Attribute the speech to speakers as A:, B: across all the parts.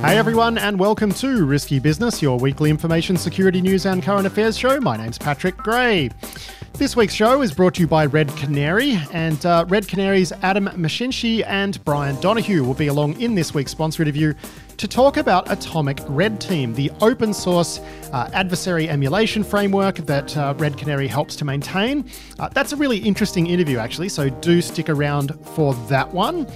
A: Hey everyone, and welcome to Risky Business, your weekly information security news and current affairs show. My name's Patrick Gray. This week's show is brought to you by Red Canary, and uh, Red Canary's Adam Mashinchi and Brian Donohue will be along in this week's sponsor interview to talk about Atomic Red Team, the open source uh, adversary emulation framework that uh, Red Canary helps to maintain. Uh, that's a really interesting interview, actually, so do stick around for that one.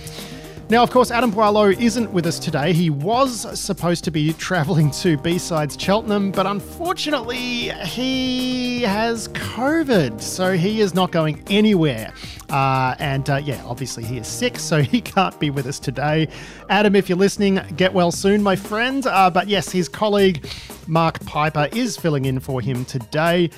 A: Now, of course, Adam Boileau isn't with us today. He was supposed to be travelling to B-Sides Cheltenham, but unfortunately, he has COVID, so he is not going anywhere. Uh, and uh, yeah, obviously, he is sick, so he can't be with us today. Adam, if you're listening, get well soon, my friend. Uh, but yes, his colleague Mark Piper is filling in for him today.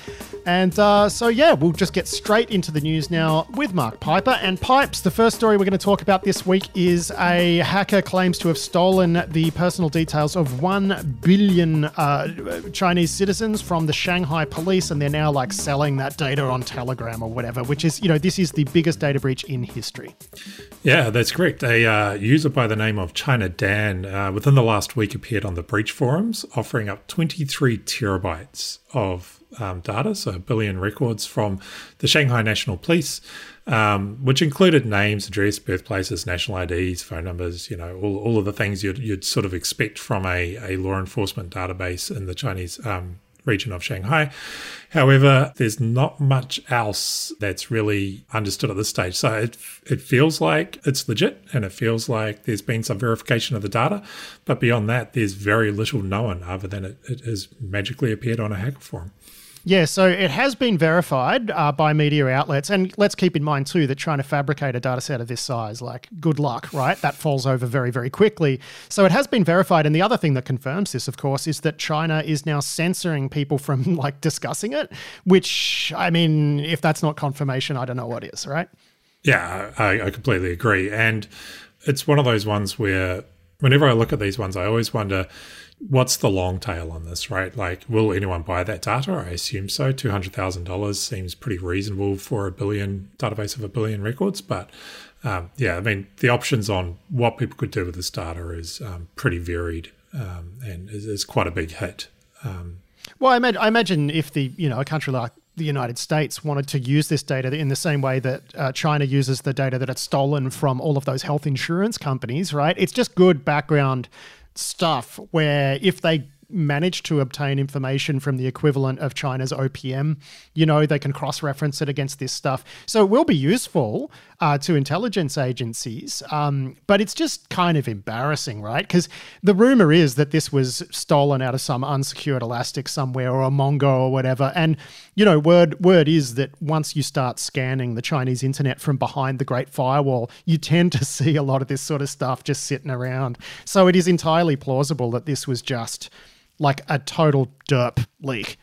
A: And uh, so, yeah, we'll just get straight into the news now with Mark Piper. And Pipes, the first story we're going to talk about this week is a hacker claims to have stolen the personal details of 1 billion uh, Chinese citizens from the Shanghai police. And they're now like selling that data on Telegram or whatever, which is, you know, this is the biggest data breach in history.
B: Yeah, that's correct. A uh, user by the name of China Dan uh, within the last week appeared on the breach forums offering up 23 terabytes of um, data, so a billion records from the Shanghai National Police, um, which included names, address, birthplaces, national IDs, phone numbers, you know, all, all of the things you'd, you'd sort of expect from a, a law enforcement database in the Chinese um, region of Shanghai. However, there's not much else that's really understood at this stage. So it, it feels like it's legit and it feels like there's been some verification of the data. But beyond that, there's very little known other than it, it has magically appeared on a hacker forum.
A: Yeah, so it has been verified uh, by media outlets. And let's keep in mind, too, that trying to fabricate a data set of this size, like, good luck, right? That falls over very, very quickly. So it has been verified. And the other thing that confirms this, of course, is that China is now censoring people from, like, discussing it, which, I mean, if that's not confirmation, I don't know what is, right?
B: Yeah, I, I completely agree. And it's one of those ones where whenever I look at these ones, I always wonder what's the long tail on this, right? Like, will anyone buy that data? I assume so. $200,000 seems pretty reasonable for a billion database of a billion records. But um, yeah, I mean, the options on what people could do with this data is um, pretty varied um, and is, is, quite a big hit. Um,
A: well, I, imagine, I imagine if the, you know, a country like the United States wanted to use this data in the same way that uh, China uses the data that it's stolen from all of those health insurance companies, right? It's just good background stuff where if they manage to obtain information from the equivalent of China's OPM, you know, they can cross reference it against this stuff. So it will be useful uh, to intelligence agencies, um, but it's just kind of embarrassing, right? Because the rumor is that this was stolen out of some unsecured Elastic somewhere or a Mongo or whatever. And, you know, word, word is that once you start scanning the Chinese internet from behind the Great Firewall, you tend to see a lot of this sort of stuff just sitting around. So it is entirely plausible that this was just like a total derp leak.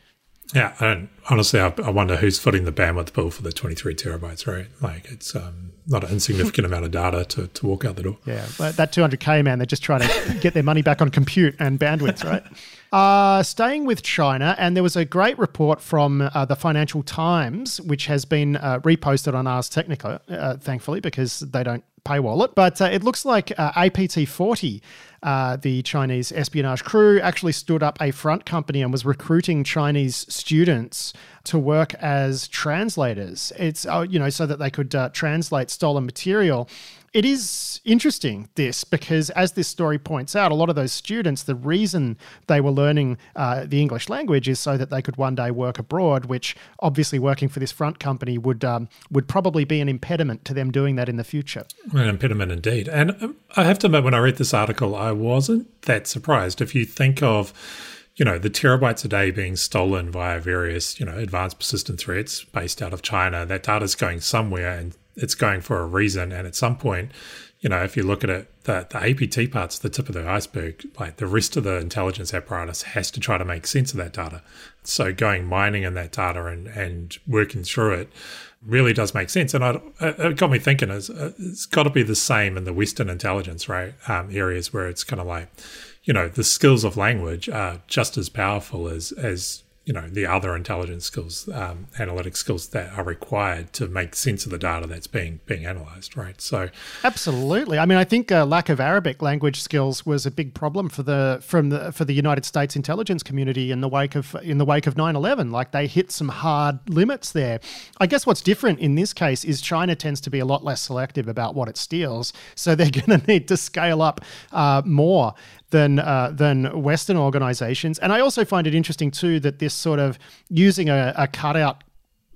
B: Yeah, and honestly, I, I, wonder who's footing the bandwidth bill for the 23 terabytes, right? Like, it's um, not an insignificant amount of data to, to walk out the door.
A: Yeah, but that 200K, man, they're just trying to get their money back on compute and bandwidth, right? Uh, staying with China, and there was a great report from uh, the Financial Times, which has been uh, reposted on Ars Technica, uh, thankfully, because they don't paywall it. But uh, it looks like uh, APT 40 uh, the Chinese espionage crew actually stood up a front company and was recruiting Chinese students to work as translators. It's, you know, so that they could translate stolen material it is interesting this because as this story points out a lot of those students the reason they were learning uh, the english language is so that they could one day work abroad which obviously working for this front company would um, would probably be an impediment to them doing that in the future.
B: An impediment indeed. And um, i have to admit when i read this article i wasn't that surprised. If you think of you know, the terabytes a day being stolen via various, you know, advanced persistent threats based out of China, that data is going somewhere and it's going for a reason. And at some point, you know, if you look at it, the, the APT part's the tip of the iceberg. Like the rest of the intelligence apparatus has to try to make sense of that data. So going mining in that data and, and working through it really does make sense. And I, it got me thinking, is it's got to be the same in the Western intelligence, right? Um, areas where it's kind of like, you know, the skills of language are just as powerful as, as you know the other intelligence skills, um, analytic skills that are required to make sense of the data that's being being analyzed, right? So,
A: absolutely. I mean, I think uh, lack of Arabic language skills was a big problem for the from the for the United States intelligence community in the wake of in the wake of 9/11. Like they hit some hard limits there. I guess what's different in this case is China tends to be a lot less selective about what it steals, so they're going to need to scale up uh, more than uh, than Western organizations. And I also find it interesting too that this sort of using a, a cutout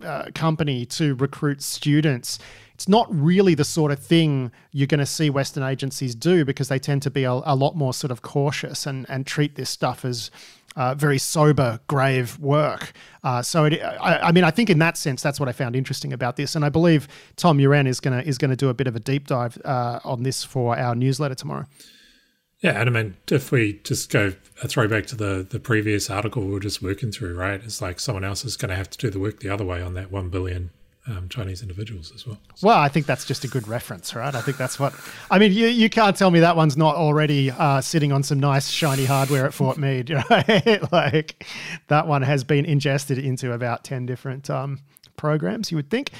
A: uh, company to recruit students. It's not really the sort of thing you're going to see Western agencies do because they tend to be a, a lot more sort of cautious and, and treat this stuff as uh, very sober, grave work. Uh, so, it, I, I, mean, I think in that sense, that's what I found interesting about this, and I believe Tom Uren is gonna is gonna do a bit of a deep dive uh, on this for our newsletter tomorrow.
B: Yeah, and I mean, if we just go a throwback to the the previous article we were just working through, right? It's like someone else is going to have to do the work the other way on that one billion um, Chinese individuals as well.
A: Well, I think that's just a good reference, right? I think that's what. I mean, you, you can't tell me that one's not already uh, sitting on some nice shiny hardware at Fort Meade. Right? like that one has been ingested into about ten different um, programs. You would think.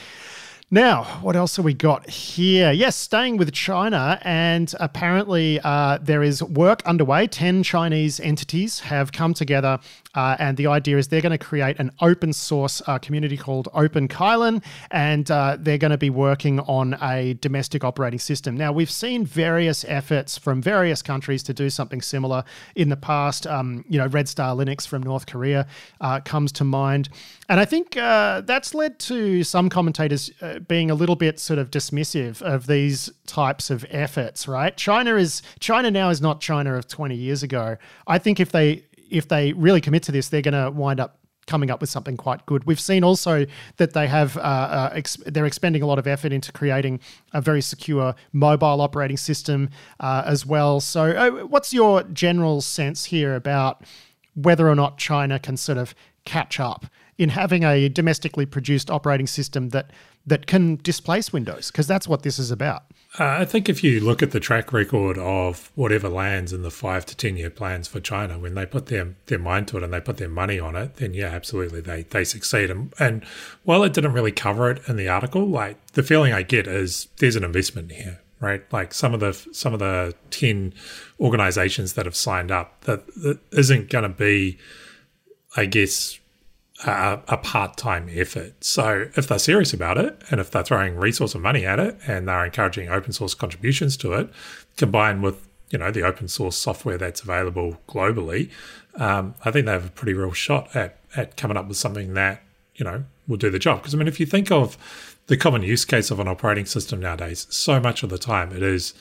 A: Now, what else have we got here? Yes, staying with China, and apparently uh, there is work underway. 10 Chinese entities have come together, uh, and the idea is they're going to create an open source uh, community called Open Kylin, and uh, they're going to be working on a domestic operating system. Now, we've seen various efforts from various countries to do something similar in the past. Um, you know, Red Star Linux from North Korea uh, comes to mind. And I think uh, that's led to some commentators uh, being a little bit sort of dismissive of these types of efforts, right? China is China now is not China of 20 years ago. I think if they if they really commit to this, they're going to wind up coming up with something quite good. We've seen also that they have uh, uh, ex- they're expending a lot of effort into creating a very secure mobile operating system uh, as well. So, uh, what's your general sense here about whether or not China can sort of catch up in having a domestically produced operating system that that can displace Windows because that's what this is about.
B: Uh, I think if you look at the track record of whatever lands in the five to ten year plans for China, when they put their their mind to it and they put their money on it, then yeah, absolutely they they succeed. And, and while it didn't really cover it in the article, like the feeling I get is there's an investment here right? Like some of the some of the ten organizations that have signed up, that, that isn't going to be, I guess, a, a part time effort. So if they're serious about it and if they're throwing resource and money at it and they're encouraging open source contributions to it, combined with you know the open source software that's available globally, um, I think they have a pretty real shot at at coming up with something that you know will do the job. Because I mean, if you think of the common use case of an operating system nowadays, so much of the time it is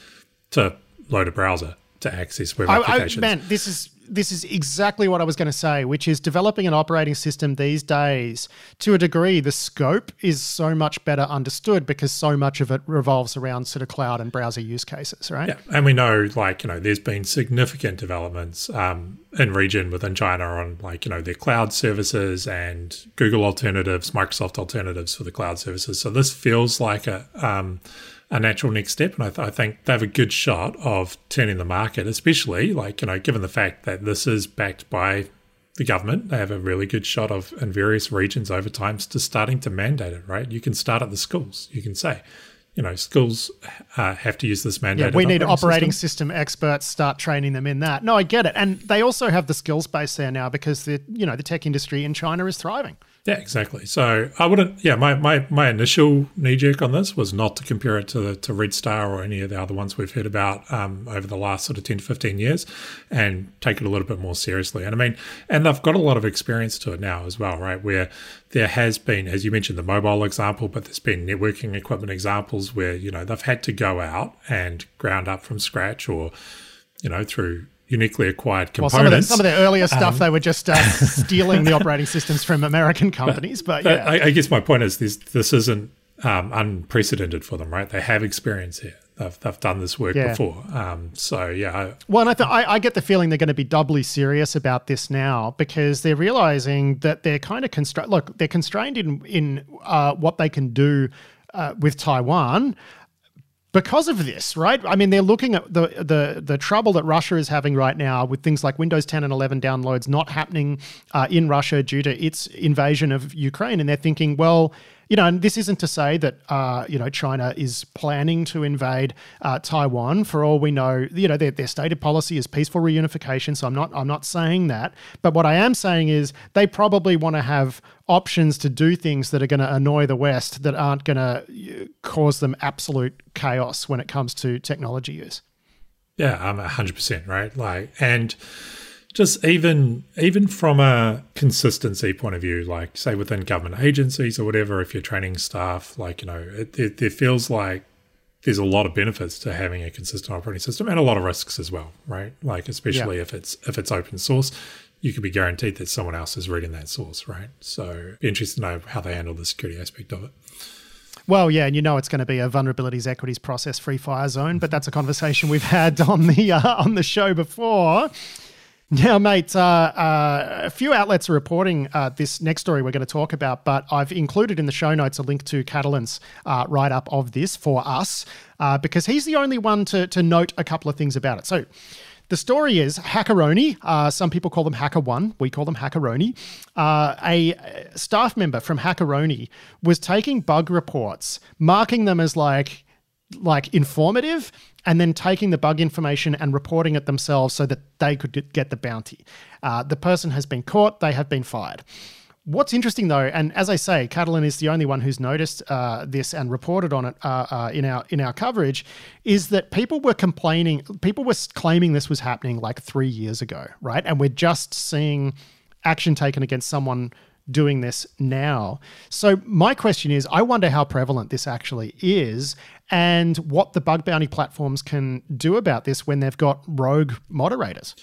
B: to load a browser to access web applications.
A: I, man, this is this is exactly what I was going to say, which is developing an operating system these days, to a degree, the scope is so much better understood because so much of it revolves around sort of cloud and browser use cases, right?
B: Yeah. And we know, like, you know, there's been significant developments um, in region within China on, like, you know, their cloud services and Google alternatives, Microsoft alternatives for the cloud services. So this feels like a, um, a natural next step. And I, th- I, think they have a good shot of turning the market, especially like, you know, given the fact that this is backed by the government, they have a really good shot of in various regions over time to starting to mandate it, right? You can start at the schools. You can say, you know, schools uh, have to use this mandate.
A: Yeah, we need operating system. system. experts start training them in that. No, I get it, and they also have the skills base there now because the you know the tech industry in China is thriving.
B: Yeah, exactly. So I wouldn't. Yeah, my, my, my initial knee jerk on this was not to compare it to to Red Star or any of the other ones we've heard about um, over the last sort of ten to fifteen years, and take it a little bit more seriously. And I mean, and they've got a lot of experience to it now as well, right? Where there has been, as you mentioned, the mobile example, but there's been networking equipment examples where you know they've had to go out and ground up from scratch, or you know through uniquely acquired components. Well, some,
A: of the, some of their earlier stuff, um, they were just uh, stealing the operating systems from American companies. But, but yeah.
B: I, I, guess my point is this, this isn't um, unprecedented for them, right? They have experience here. They've, they've done this work yeah. before. Um, so, yeah.
A: Well, and I, th- I, I, get the feeling they're going to be doubly serious about this now because they're realizing that they're kind of constrained. Look, they're constrained in, in uh, what they can do uh, with Taiwan because of this, right? I mean, they're looking at the the the trouble that Russia is having right now with things like Windows 10 and 11 downloads not happening uh, in Russia due to its invasion of Ukraine, and they're thinking, well, you know, and this isn't to say that uh, you know China is planning to invade uh, Taiwan. For all we know, you know their, their stated policy is peaceful reunification. So I'm not I'm not saying that, but what I am saying is they probably want to have options to do things that are going to annoy the West that aren't going to uh, cause them absolute chaos when it comes to technology use.
B: Yeah, I'm hundred percent right. Like and just even even from a consistency point of view, like say within government agencies or whatever, if you're training staff, like you know, it, it, it feels like there's a lot of benefits to having a consistent operating system and a lot of risks as well, right? Like especially yeah. if it's if it's open source, you can be guaranteed that someone else is reading that source, right? So be interested to know how they handle the security aspect of it.
A: Well, yeah, and you know it's going to be a vulnerabilities equities process free fire zone, but that's a conversation we've had on the uh, on the show before. Now, mate, uh, uh, a few outlets are reporting uh, this next story we're going to talk about, but I've included in the show notes a link to Catalin's uh, write up of this for us uh, because he's the only one to, to note a couple of things about it. So, the story is Hackeroni. Uh, some people call them Hacker One. We call them Hackeroni. Uh, a staff member from Hackeroni was taking bug reports, marking them as like like informative and then taking the bug information and reporting it themselves so that they could get the bounty. Uh, the person has been caught, they have been fired. What's interesting though, and as I say, Catalin is the only one who's noticed uh, this and reported on it uh, uh, in our in our coverage, is that people were complaining, people were claiming this was happening like three years ago, right? And we're just seeing action taken against someone doing this now. So, my question is I wonder how prevalent this actually is and what the bug bounty platforms can do about this when they've got rogue moderators.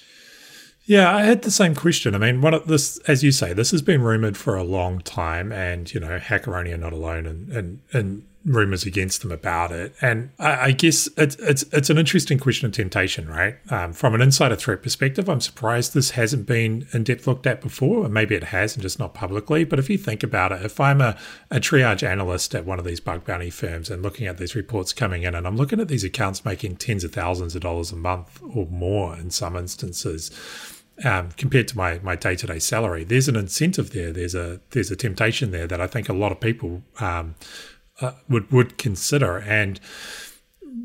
B: Yeah, I had the same question. I mean, what this, as you say, this has been rumored for a long time, and you know, Hackeroni are not alone in, in, in rumors against them about it. And I, I, guess it's it's it's an interesting question of temptation, right? Um, from an insider threat perspective, I'm surprised this hasn't been in depth looked at before. And maybe it has, and just not publicly. But if you think about it, if I'm a, a triage analyst at one of these bug bounty firms and looking at these reports coming in, and I'm looking at these accounts making tens of thousands of dollars a month or more in some instances. Um, compared to my my day to day salary, there's an incentive there. There's a there's a temptation there that I think a lot of people um, uh, would would consider. And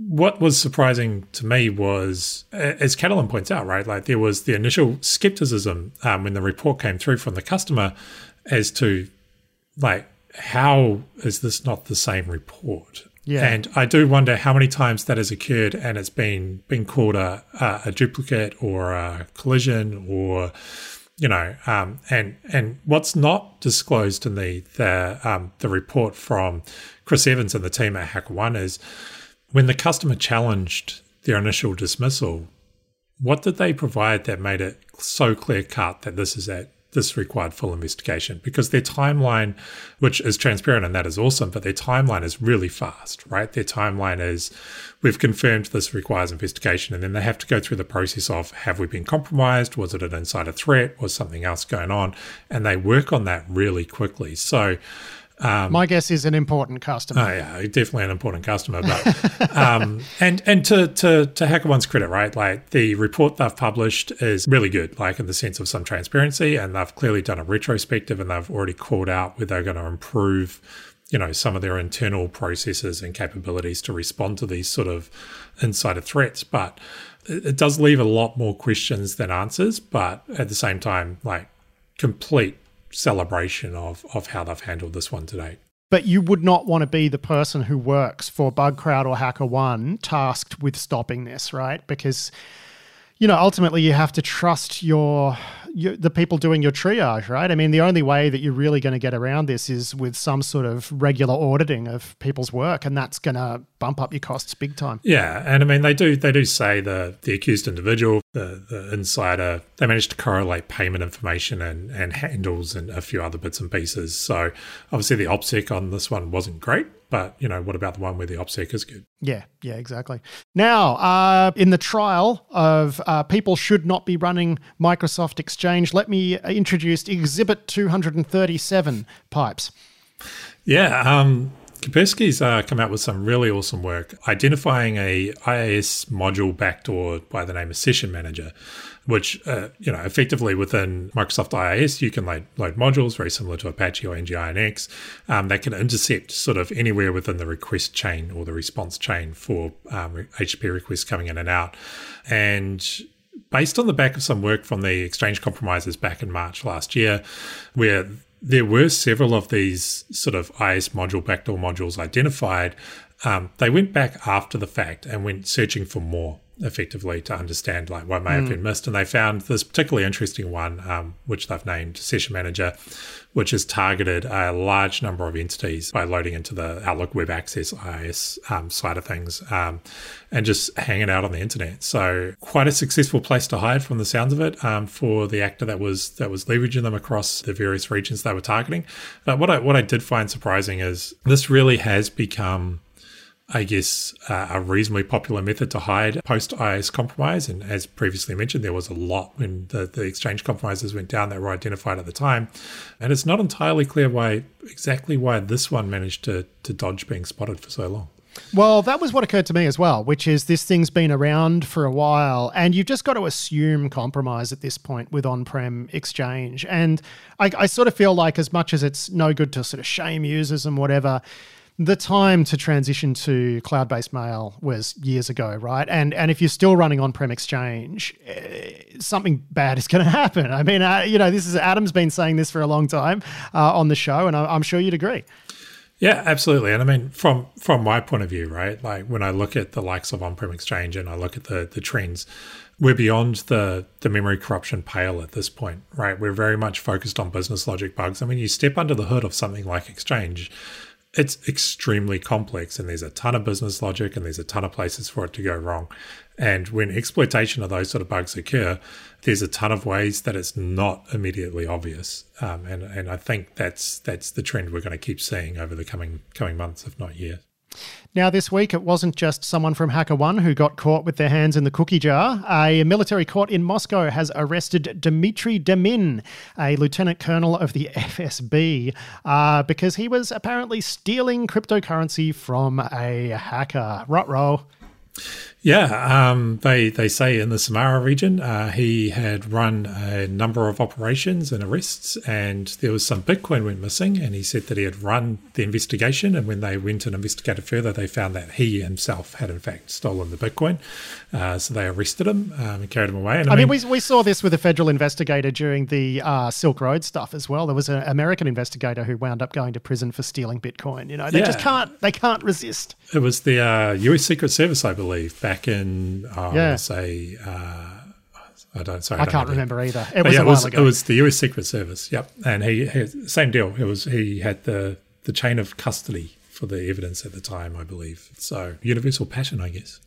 B: what was surprising to me was, as Catalin points out, right, like there was the initial skepticism um, when the report came through from the customer as to like how is this not the same report? Yeah. And I do wonder how many times that has occurred and it's been been called a, a, a duplicate or a collision or you know, um, and and what's not disclosed in the the um, the report from Chris Evans and the team at Hack HackerOne is when the customer challenged their initial dismissal, what did they provide that made it so clear cut that this is at this required full investigation because their timeline, which is transparent and that is awesome, but their timeline is really fast, right? Their timeline is we've confirmed this requires investigation, and then they have to go through the process of have we been compromised? Was it an insider threat? Was something else going on? And they work on that really quickly. So,
A: um, My guess is an important customer.
B: Oh yeah, definitely an important customer. But um, and and to to to HackerOne's credit, right? Like the report they've published is really good, like in the sense of some transparency, and they've clearly done a retrospective, and they've already called out where they're going to improve, you know, some of their internal processes and capabilities to respond to these sort of insider threats. But it does leave a lot more questions than answers. But at the same time, like complete celebration of of how they've handled this one today.
A: But you would not want to be the person who works for BugCrowd or HackerOne tasked with stopping this, right? Because you know, ultimately you have to trust your, your, the people doing your triage, right? I mean, the only way that you're really going to get around this is with some sort of regular auditing of people's work, and that's going to bump up your costs big time.
B: Yeah, and I mean, they do they do say the the accused individual, the, the insider, they managed to correlate payment information and and handles and a few other bits and pieces. So obviously, the OPSEC on this one wasn't great, but, you know, what about the one where the OPSEC is good?
A: Yeah, yeah, exactly. Now, uh, in the trial of uh, people should not be running Microsoft Exchange, let me introduce Exhibit 237 pipes.
B: Yeah. Um, Kaspersky's uh, come out with some really awesome work identifying a IIS module backdoor by the name of Session Manager, which uh, you know effectively within Microsoft IIS you can load, load modules very similar to Apache or NGINX um, that can intercept sort of anywhere within the request chain or the response chain for um, HTTP requests coming in and out, and based on the back of some work from the Exchange compromises back in March last year, where there were several of these sort of IIS module backdoor modules identified. Um, they went back after the fact and went searching for more effectively to understand like what may have hmm. been missed and they found this particularly interesting one um, which they've named session manager which has targeted a large number of entities by loading into the outlook web access IIS um, side of things um, and just hanging out on the internet. So quite a successful place to hide from the sounds of it um, for the actor that was that was leveraging them across the various regions they were targeting. But what I what I did find surprising is this really has become I guess, uh, a reasonably popular method to hide post IIS compromise. And as previously mentioned, there was a lot when the, the exchange compromises went down that were identified at the time. And it's not entirely clear why exactly why this one managed to, to dodge being spotted for so long.
A: Well, that was what occurred to me as well, which is this thing's been around for a while, and you've just got to assume compromise at this point with on prem exchange. And I, I, sort of feel like, as much as it's no good to sort of shame users and whatever, the time to transition to cloud-based mail was years ago, right? And and if you're still running on-prem Exchange, uh, something bad is going to happen. I mean, uh, you know, this is Adam's been saying this for a long time uh, on the show, and I, I'm sure you'd agree.
B: Yeah, absolutely. And I mean, from from my point of view, right? Like when I look at the likes of on-prem Exchange and I look at the the trends, we're beyond the the memory corruption pale at this point, right? We're very much focused on business logic bugs. I mean, you step under the hood of something like Exchange it's extremely complex and there's a ton of business logic and there's a ton of places for it to go wrong. And when exploitation of those sort of bugs occur, there's a ton of ways that it's not immediately obvious. Um, and, and I think that's that's the trend we're going to keep seeing over the coming coming months, if not years.
A: Now, this week, it wasn't just someone from HackerOne who got caught with their hands in the cookie jar. A military court in Moscow has arrested Dmitry Demin, a lieutenant colonel of the FSB, uh, because he was apparently stealing cryptocurrency from a hacker. Rot
B: yeah, um, they they say in the Samara region, uh, he had run a number of operations and arrests, and there was some Bitcoin went missing. And he said that he had run the investigation, and when they went and investigated further, they found that he himself had in fact stolen the Bitcoin. Uh, so they arrested him um, and carried him away.
A: And I, I mean, mean, we, we saw this with a federal investigator during the uh, Silk Road stuff as well. There was an American investigator who wound up going to prison for stealing Bitcoin. You know, they yeah. just can't they can't resist.
B: It was the U.S. Uh, Secret Service, I believe back in, oh, yeah. I say, uh, I don't. Sorry,
A: I,
B: I
A: don't can't remember either. It was
B: yeah,
A: a while it was,
B: ago. It was the U.S. Secret Service. Yep, and he, he same deal. It was he had the the chain of custody for the evidence at the time, I believe. So universal pattern, I guess.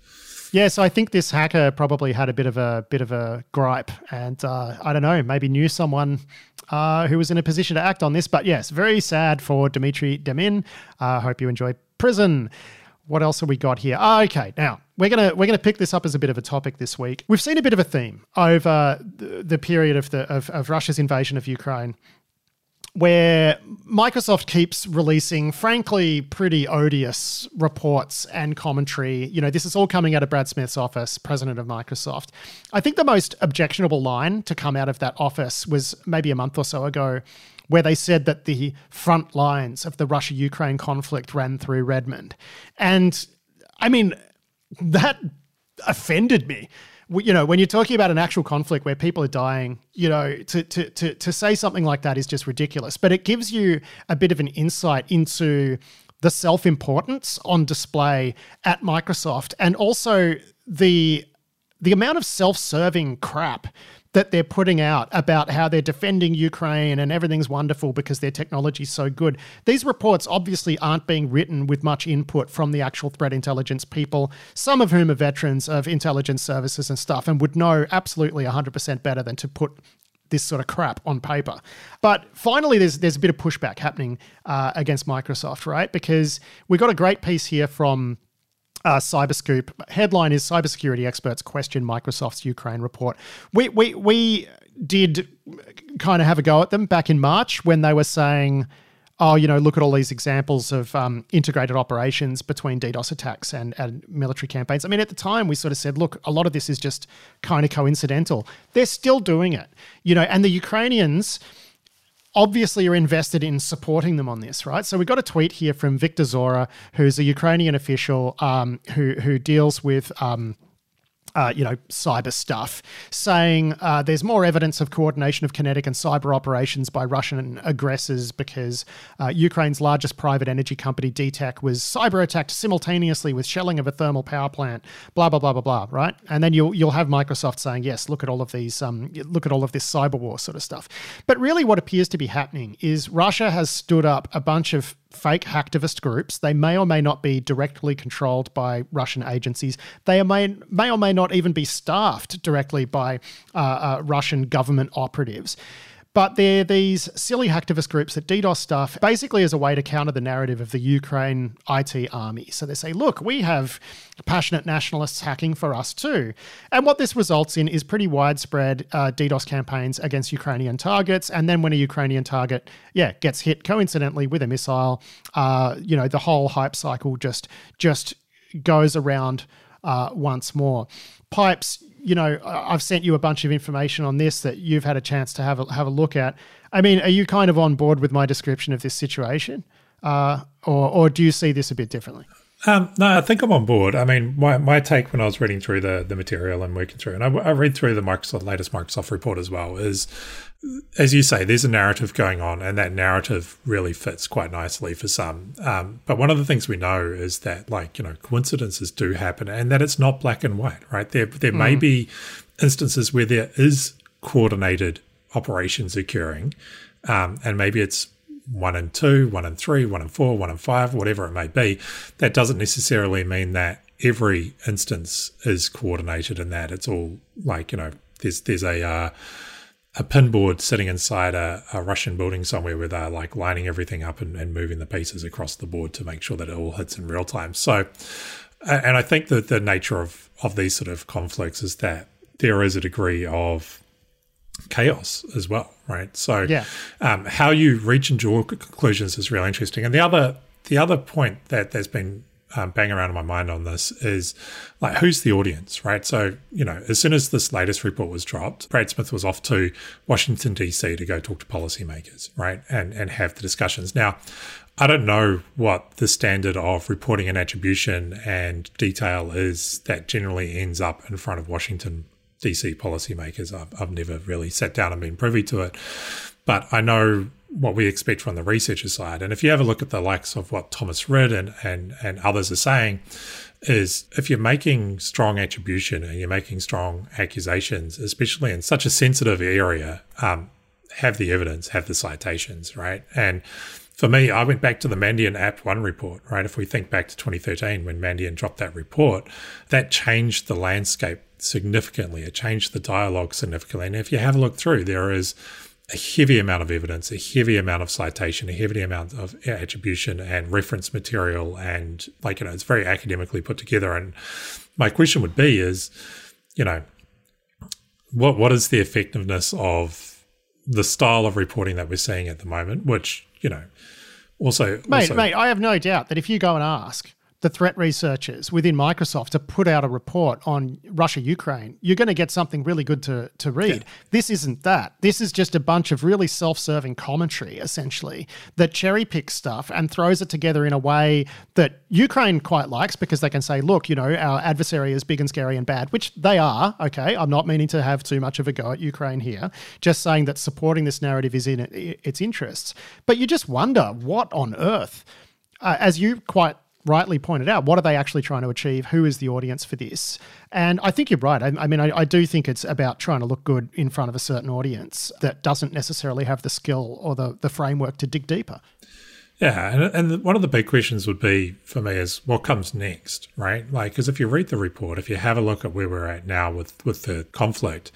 A: Yeah, so I think this hacker probably had a bit of a bit of a gripe, and uh, I don't know, maybe knew someone uh, who was in a position to act on this. But yes, very sad for Dmitry Demin. I uh, hope you enjoy prison what else have we got here? Oh, okay, now we're gonna we're gonna pick this up as a bit of a topic this week. We've seen a bit of a theme over the, the period of the of, of Russia's invasion of Ukraine, where Microsoft keeps releasing, frankly, pretty odious reports and commentary. You know, this is all coming out of Brad Smith's office, president of Microsoft. I think the most objectionable line to come out of that office was maybe a month or so ago where they said that the front lines of the Russia Ukraine conflict ran through Redmond. And I mean, that offended me. You know, when you're talking about an actual conflict where people are dying, you know, to, to, to, to say something like that is just ridiculous. But it gives you a bit of an insight into the self importance on display at Microsoft and also the the amount of self-serving crap that they're putting out about how they're defending Ukraine and everything's wonderful because their technology is so good. These reports obviously aren't being written with much input from the actual threat intelligence people, some of whom are veterans of intelligence services and stuff and would know absolutely 100% better than to put this sort of crap on paper. But finally, there's there's a bit of pushback happening uh, against Microsoft, right? Because we got a great piece here from uh, Cyberscoop headline is cybersecurity experts question Microsoft's Ukraine report. We we we did kind of have a go at them back in March when they were saying, oh, you know, look at all these examples of um, integrated operations between DDoS attacks and, and military campaigns. I mean, at the time, we sort of said, look, a lot of this is just kind of coincidental. They're still doing it, you know, and the Ukrainians obviously are invested in supporting them on this, right? So we got a tweet here from Victor Zhora, who's a Ukrainian official um, who who deals with. Um, uh, you know, cyber stuff, saying uh, there's more evidence of coordination of kinetic and cyber operations by Russian aggressors because uh, Ukraine's largest private energy company, DTEK, was cyber attacked simultaneously with shelling of a thermal power plant. Blah blah blah blah blah. Right, and then you'll you'll have Microsoft saying, yes, look at all of these, um, look at all of this cyber war sort of stuff. But really, what appears to be happening is Russia has stood up a bunch of fake hacktivist groups. They may or may not be directly controlled by Russian agencies. They may, may or may not even be staffed directly by uh, uh, Russian government operatives. But they're these silly hacktivist groups that DDoS stuff basically as a way to counter the narrative of the Ukraine IT army. So they say, look, we have passionate nationalists hacking for us too. And what this results in is pretty widespread uh, DDoS campaigns against Ukrainian targets. And then when a Ukrainian target, yeah, gets hit coincidentally with a missile, uh, you know, the whole hype cycle just just goes around uh, once more. Pipes, you know, I've sent you a bunch of information on this that you've had a chance to have a, have a look at. I mean, are you kind of on board with my description of this situation, uh, or or do you see this a bit differently?
B: Um, no, I think I'm on board. I mean, my, my take when I was reading through the, the material and working through, and I, I read through the Microsoft latest Microsoft report as well, is as you say, there's a narrative going on, and that narrative really fits quite nicely for some. Um, but one of the things we know is that, like you know, coincidences do happen, and that it's not black and white, right? There there mm. may be instances where there is coordinated operations occurring, um, and maybe it's one and two, one and three, one and four, one and five, whatever it may be, that doesn't necessarily mean that every instance is coordinated in that. It's all like, you know, there's there's a uh, a pinboard sitting inside a, a, Russian building somewhere where they're like lining everything up and, and moving the pieces across the board to make sure that it all hits in real time. So, and I think that the nature of, of these sort of conflicts is that there is a degree of chaos as well, right? So,
A: yeah.
B: um, how you reach and draw conclusions is really interesting. And the other the other point that there's been um, bang around in my mind on this is like who's the audience, right? So you know, as soon as this latest report was dropped, Brad Smith was off to Washington D.C. to go talk to policymakers, right, and and have the discussions. Now, I don't know what the standard of reporting and attribution and detail is that generally ends up in front of Washington DC policymakers. I've, I've never really sat down and been privy to it, but I know what we expect from the researcher side. And if you have a look at the likes of what Thomas Rid and, and, and others are saying, is if you're making strong attribution and you're making strong accusations, especially in such a sensitive area, um, have the evidence, have the citations, right? And for me, I went back to the Mandiant APT1 report, right? If we think back to 2013 when Mandiant dropped that report, that changed the landscape significantly. It changed the dialogue significantly. And if you have a look through, there is a heavy amount of evidence, a heavy amount of citation, a heavy amount of attribution and reference material. And like, you know, it's very academically put together. And my question would be is, you know, what what is the effectiveness of the style of reporting that we're seeing at the moment, which, you know, also,
A: mate,
B: also,
A: mate, I have no doubt that if you go and ask the threat researchers within Microsoft to put out a report on Russia Ukraine, you're going to get something really good to, to read. Yeah. This isn't that. This is just a bunch of really self serving commentary, essentially, that cherry picks stuff and throws it together in a way that Ukraine quite likes because they can say, look, you know, our adversary is big and scary and bad, which they are. Okay. I'm not meaning to have too much of a go at Ukraine here, just saying that supporting this narrative is in its interests. But you just wonder what on earth. Uh, as you quite rightly pointed out, what are they actually trying to achieve? Who is the audience for this? And I think you're right. I, I mean, I, I, do think it's about trying to look good in front of a certain audience that doesn't necessarily have the skill or the, the framework to dig deeper.
B: Yeah, and, and one of the big questions would be for me is what comes next, right? Like, because if you read the report, if you have a look at where we're at now with with the conflict,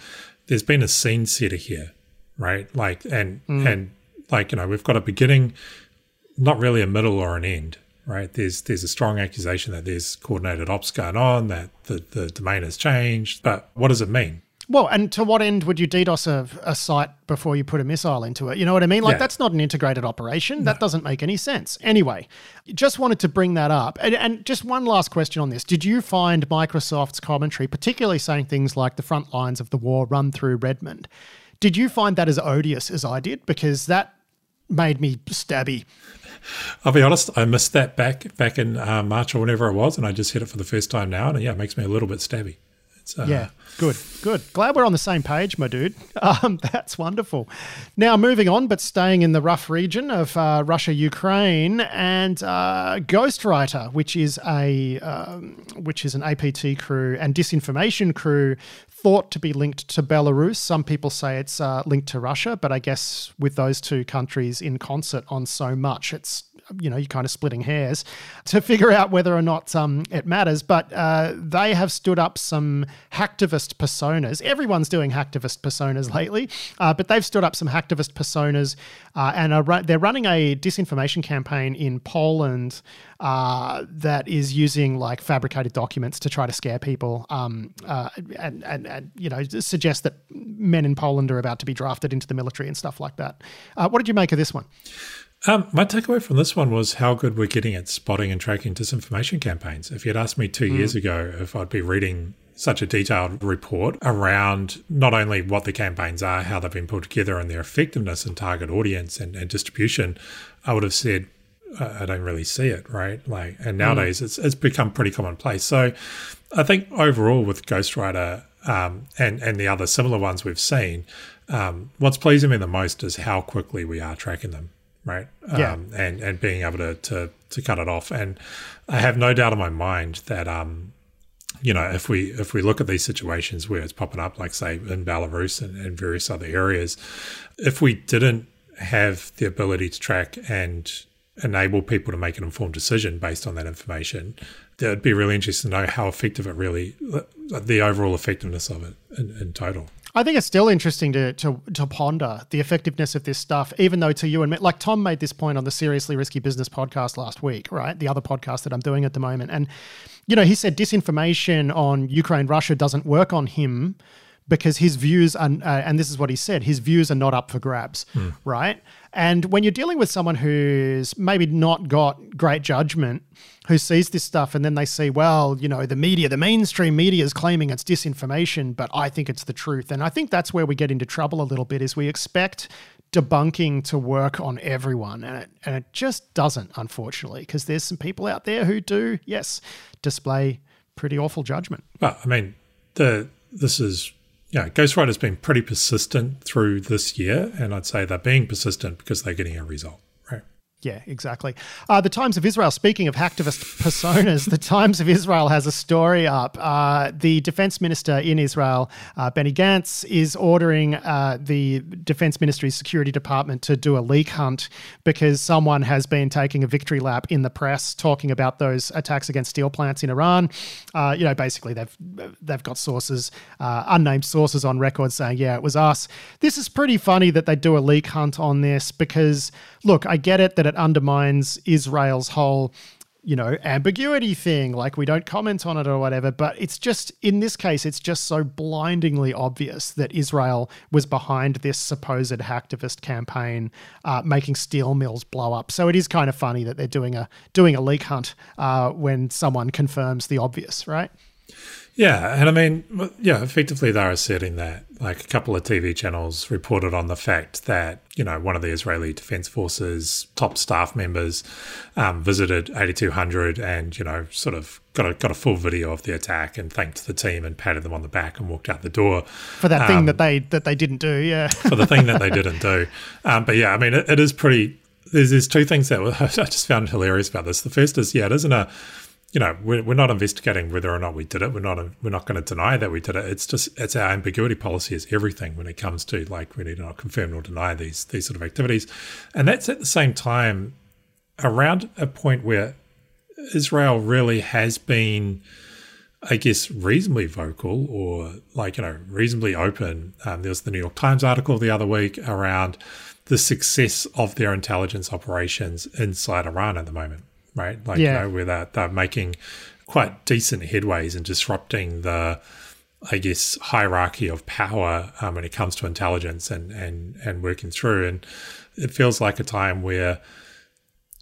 B: there's been a scene setter here, right? Like, and mm. and like you know, we've got a beginning, not really a middle or an end, right? There's there's a strong accusation that there's coordinated ops going on, that the, the domain has changed. But what does it mean?
A: Well, and to what end would you DDoS a, a site before you put a missile into it? You know what I mean? Like,
B: Yeah.
A: that's not an integrated operation. That doesn't make any sense. Anyway, just wanted to bring that up. And, and just one last question on this. Did you find Microsoft's commentary, particularly saying things like the front lines of the war run through Redmond, did you find that as odious as I did? Because that made me stabby.
B: I'll be honest, I missed that back back in uh, March or whenever it was, and I just hit it for the first time now, and yeah, it makes me a little bit stabby. Uh,
A: Yeah, good, good. Glad we're on the same page, my dude. Um, that's wonderful. Now, moving on, but staying in the rough region of uh, Russia, Ukraine, and uh, Ghostwriter, which is a um, which is an APT crew and disinformation crew thought to be linked to Belarus. Some people say it's uh, linked to Russia, but I guess with those two countries in concert on so much, it's you know, you're kind of splitting hairs to figure out whether or not um, it matters. But uh, they have stood up some hacktivist personas. Everyone's doing hacktivist personas lately, uh, but they've stood up some hacktivist personas uh, and are they're running a disinformation campaign in Poland uh, that is using like fabricated documents to try to scare people um, uh, and, and, and, you know, suggest that men in Poland are about to be drafted into the military and stuff like that. Uh, what did you make of this one?
B: Um, my takeaway from this one was how good we're getting at spotting and tracking disinformation campaigns. If you'd asked me two years ago if I'd be reading such a detailed report around not only what the campaigns are, how they've been put together, and their effectiveness and target audience and, and distribution, I would have said, I don't really see it, right? Like, and nowadays it's it's become pretty commonplace. So, I think overall with Ghostwriter um, and and the other similar ones we've seen, um, what's pleasing me the most is how quickly we are tracking them, right?
A: Yeah.
B: Um, and and being able to to to cut it off. And I have no doubt in my mind that um, you know, if we if we look at these situations where it's popping up, like say in Belarus and, and various other areas, if we didn't have the ability to track and enable people to make an informed decision based on that information, it would be really interesting to know how effective it really, the overall effectiveness of it in, in total.
A: I think it's still interesting to, to to ponder the effectiveness of this stuff, even though to you and me, like Tom made this point on the Seriously Risky Business podcast last week, right? The other podcast that I'm doing at the moment. And, you know, he said disinformation on Ukraine, Russia doesn't work on him because his views are, uh, and this is what he said, his views are not up for grabs, right? And when you're dealing with someone who's maybe not got great judgment, who sees this stuff and then they see, well, you know, the media, the mainstream media is claiming it's disinformation, but I think it's the truth. And I think that's where we get into trouble a little bit is we expect debunking to work on everyone and it, and it just doesn't unfortunately because there's some people out there who do yes display pretty awful judgment
B: Well, I mean, the this is yeah, Ghostwriter's been pretty persistent through this year, and I'd say they're being persistent because they're getting a result.
A: Yeah, exactly. Uh, the Times of Israel, speaking of hacktivist personas, the Times of Israel has a story up. Uh, the defense minister in Israel, uh, Benny Gantz, is ordering uh, the defense ministry's security department to do a leak hunt because someone has been taking a victory lap in the press talking about those attacks against steel plants in Iran. Uh, you know, basically they've they've got sources, uh, unnamed sources on record saying, yeah, it was us. This is pretty funny that they do a leak hunt on this because, look, I get it that it undermines Israel's whole you know, ambiguity thing, like we don't comment on it or whatever. But it's just, in this case, it's just so blindingly obvious that Israel was behind this supposed hacktivist campaign, uh, making steel mills blow up. So it is kind of funny that they're doing a doing a leak hunt uh, when someone confirms the obvious, right?
B: Yeah, and I mean, yeah, effectively they're asserting that. Like a couple of TV channels reported on the fact that you know one of the Israeli Defense Forces top staff members um, visited 8200 and you know sort of got a got a full video of the attack and thanked the team and patted them on the back and walked out the door
A: For that thing that they that they didn't do, yeah.
B: for the thing that they didn't do. Um, but yeah, I mean, it, it is pretty. There's, there's two things that I just found hilarious about this. The first is, yeah, it isn't a, you know, we're, we're not investigating whether or not we did it. We're not we're not going to deny that we did it. It's just it's our ambiguity policy is everything when it comes to like we need to not confirm nor deny these these sort of activities, and that's at the same time around a point where Israel really has been. I guess reasonably vocal or like you know reasonably open. Um, there was the New York Times article the other week around the success of their intelligence operations inside Iran at the moment, right? Like
A: Yeah.
B: you know where they're, they're making quite decent headways and disrupting the I guess, hierarchy of power um, when it comes to intelligence and, and, and working through. And it feels like a time where,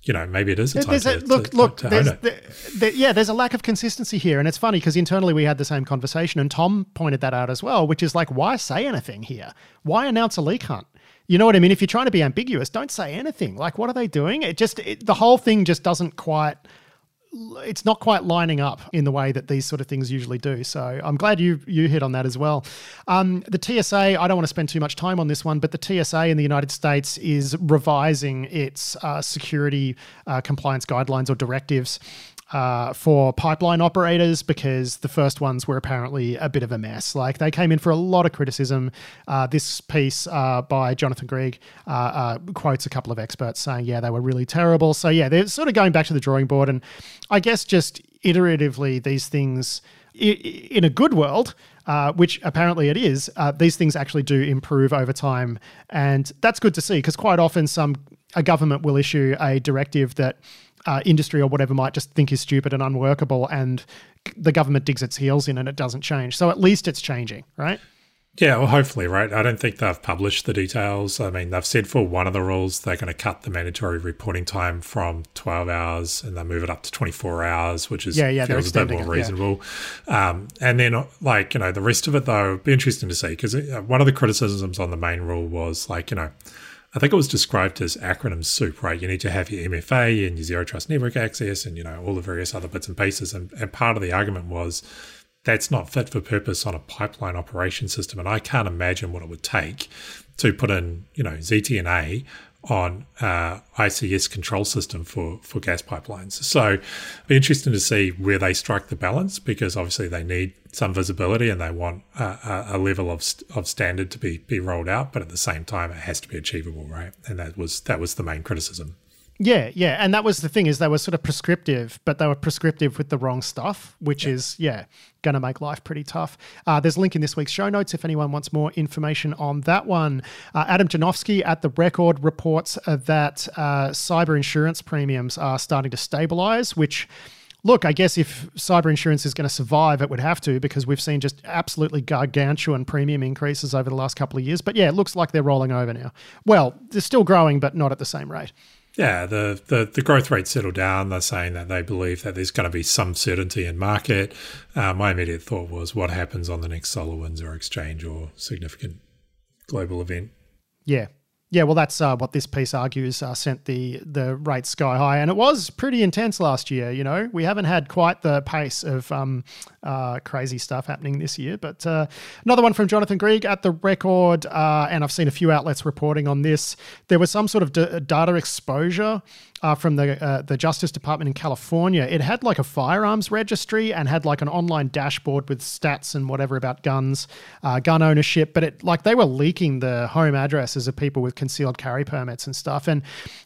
B: you know, maybe it is a time to,
A: a, look,
B: to,
A: look.
B: to
A: there's,
B: own it.
A: there- there- yeah, there's a lack of consistency here, and it's funny because internally we had the same conversation, and Tom pointed that out as well, which is like, why say anything here? Why announce a leak hunt? You know what I mean? If you're trying to be ambiguous, don't say anything. Like, what are they doing? It just it, the whole thing just doesn't quite. It's not quite lining up in the way that these sort of things usually do. So I'm glad you you hit on that as well. Um, the TSA, I don't want to spend too much time on this one, but the TSA in the United States is revising its uh, security uh, compliance guidelines or directives uh, for pipeline operators because the first ones were apparently a bit of a mess. Like they came in for a lot of criticism. Uh, this piece uh, by Jonathan Greig uh, uh, quotes a couple of experts saying, yeah, they were really terrible. So, yeah, they're sort of going back to the drawing board. And I guess just iteratively, these things in a good world, uh, which apparently it is, uh, these things actually do improve over time, and that's good to see because quite often some a government will issue a directive that uh, industry or whatever might just think is stupid and unworkable, and the government digs its heels in and it doesn't change. So at least it's changing, right?
B: Yeah, well, hopefully, right? I don't think they've published the details. I mean, they've said for one of the rules they're going to cut the mandatory reporting time from 12 hours and they move it up to 24 hours, which is
A: Yeah, yeah,
B: feels a bit more
A: it, yeah.
B: reasonable. Um, and then, uh, like, you know, the rest of it, though, be interesting to see because one of the criticisms on the main rule was, like, you know, I think it was described as acronym soup, right? You need to have your MFA and your zero trust network access and, you know, all the various other bits and pieces. And, and part of the argument was that's not fit for purpose on a pipeline operation system. And I can't imagine what it would take to put in, you know, ZTNA on uh, ICS control system for, for gas pipelines. So be interesting to see where they strike the balance because obviously they need some visibility and they want a, a, level of, of standard to be, be rolled out, but at the same time it has to be achievable, right? And that was that was the main criticism.
A: Yeah, yeah, and that was the thing is they were sort of prescriptive, but they were prescriptive with the wrong stuff, which is yeah, going to make life pretty tough. Uh, there's a link in this week's show notes if anyone wants more information on that one. Uh, Adam Janofsky at the Record reports uh, that uh, cyber insurance premiums are starting to stabilize, which. Look, I guess if cyber insurance is going to survive, it would have to because we've seen just absolutely gargantuan premium increases over the last couple of years. But yeah, it looks like they're rolling over now. Well, they're still growing, but not at the same rate.
B: Yeah, the, the, the growth rate settled down. They're saying that they believe that there's going to be some certainty in market. Uh, my immediate thought was what happens on the next SolarWinds or exchange or significant global event.
A: Yeah. Yeah, well, that's uh, what this piece argues uh, sent the the rate sky high, and it was pretty intense last year. You know, we haven't had quite the pace of um, uh, crazy stuff happening this year. But uh, another one from Jonathan Greig at the record, uh, and I've seen a few outlets reporting on this. There was some sort of d- data exposure uh, from the uh, the Justice Department in California. It had like a firearms registry and had like an online dashboard with stats and whatever about guns, uh, gun ownership. But it like they were leaking the home addresses of people with concealed carry permits and stuff. And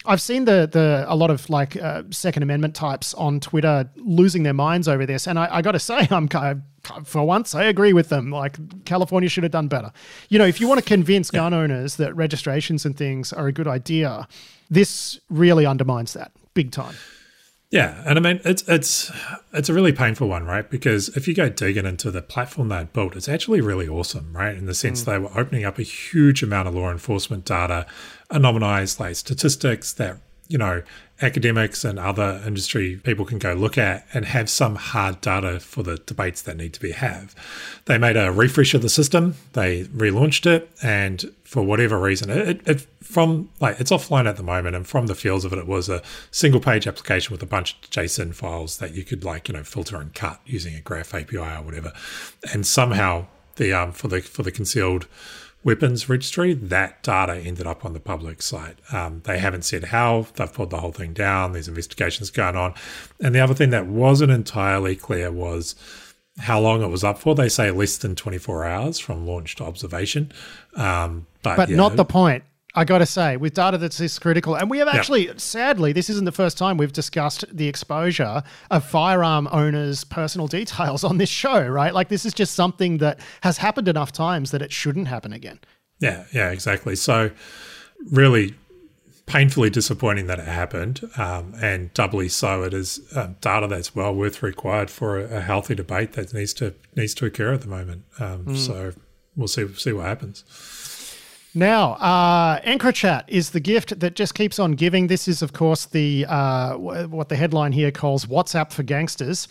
A: I've seen the the a lot of like uh, Second Amendment types on Twitter losing their minds over this. And I, I got to say, I'm kind of for once, I agree with them. Like California should have done better. You know, if you want to convince gun owners that registrations and things are a good idea, this really undermines that big time.
B: Yeah, and I mean it's it's it's a really painful one, right? Because if you go digging into the platform they built, it's actually really awesome, right? In the sense mm. they were opening up a huge amount of law enforcement data, anonymized like statistics that you know academics and other industry people can go look at and have some hard data for the debates that need to be have. They made a refresh of the system, they relaunched it, and for whatever reason, it, it from like it's offline at the moment, and from the feels of it, it was a single page application with a bunch of JSON files that you could like you know filter and cut using a Graph API or whatever, and somehow the um for the for the concealed weapons registry, that data ended up on the public site. Um, they haven't said how, they've pulled the whole thing down, there's investigations going on. And the other thing that wasn't entirely clear was how long it was up for. They say less than 24 hours from launch to observation. Um, but
A: But
B: yeah,
A: not the point. I got to say, with data that's this critical, and we have actually, sadly, this isn't the first time we've discussed the exposure of firearm owners' personal details on this show, right? Like, this is just something that has happened enough times that it shouldn't happen again.
B: Yeah, yeah, exactly. So, really, painfully disappointing that it happened, um, and doubly so it is um, data that's well worth required for a, a, healthy debate that needs to needs to occur at the moment. Mm. So we'll see see what happens.
A: Now, uh, EncroChat is the gift that just keeps on giving. This is, of course, the uh, what the headline here calls WhatsApp for gangsters.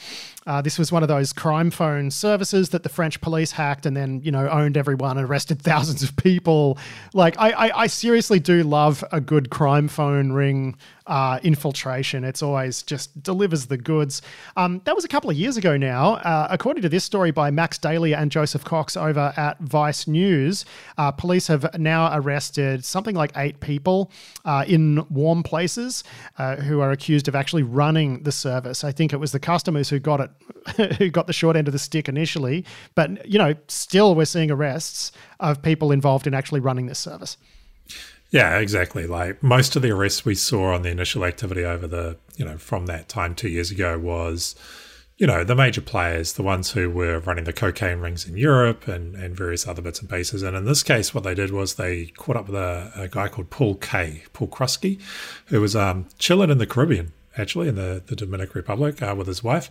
A: Uh, this was one of those crime phone services that the French police hacked and then, you know, owned everyone and arrested thousands of people. Like, I, I, I seriously do love a good crime phone ring uh, infiltration. It's always just delivers the goods. Um, that was a couple of years ago now. Uh, according to this story by Max Daly and Joseph Cox over at Vice News, uh, police have now arrested something like eight people uh, in warm places uh, who are accused of actually running the service. I think it was the customers who got it who got the short end of the stick initially. But, you know, still we're seeing arrests of people involved in actually running this service.
B: Yeah, exactly. Like most of the arrests we saw on the initial activity over the, you know, from that time two years ago was, you know, the major players, the ones who were running the cocaine rings in Europe and, and various other bits and pieces. And in this case, what they did was they caught up with a, a guy called Paul K, Paul Krusky, who was um, chilling in the Caribbean actually in the, the Dominican Republic uh, with his wife.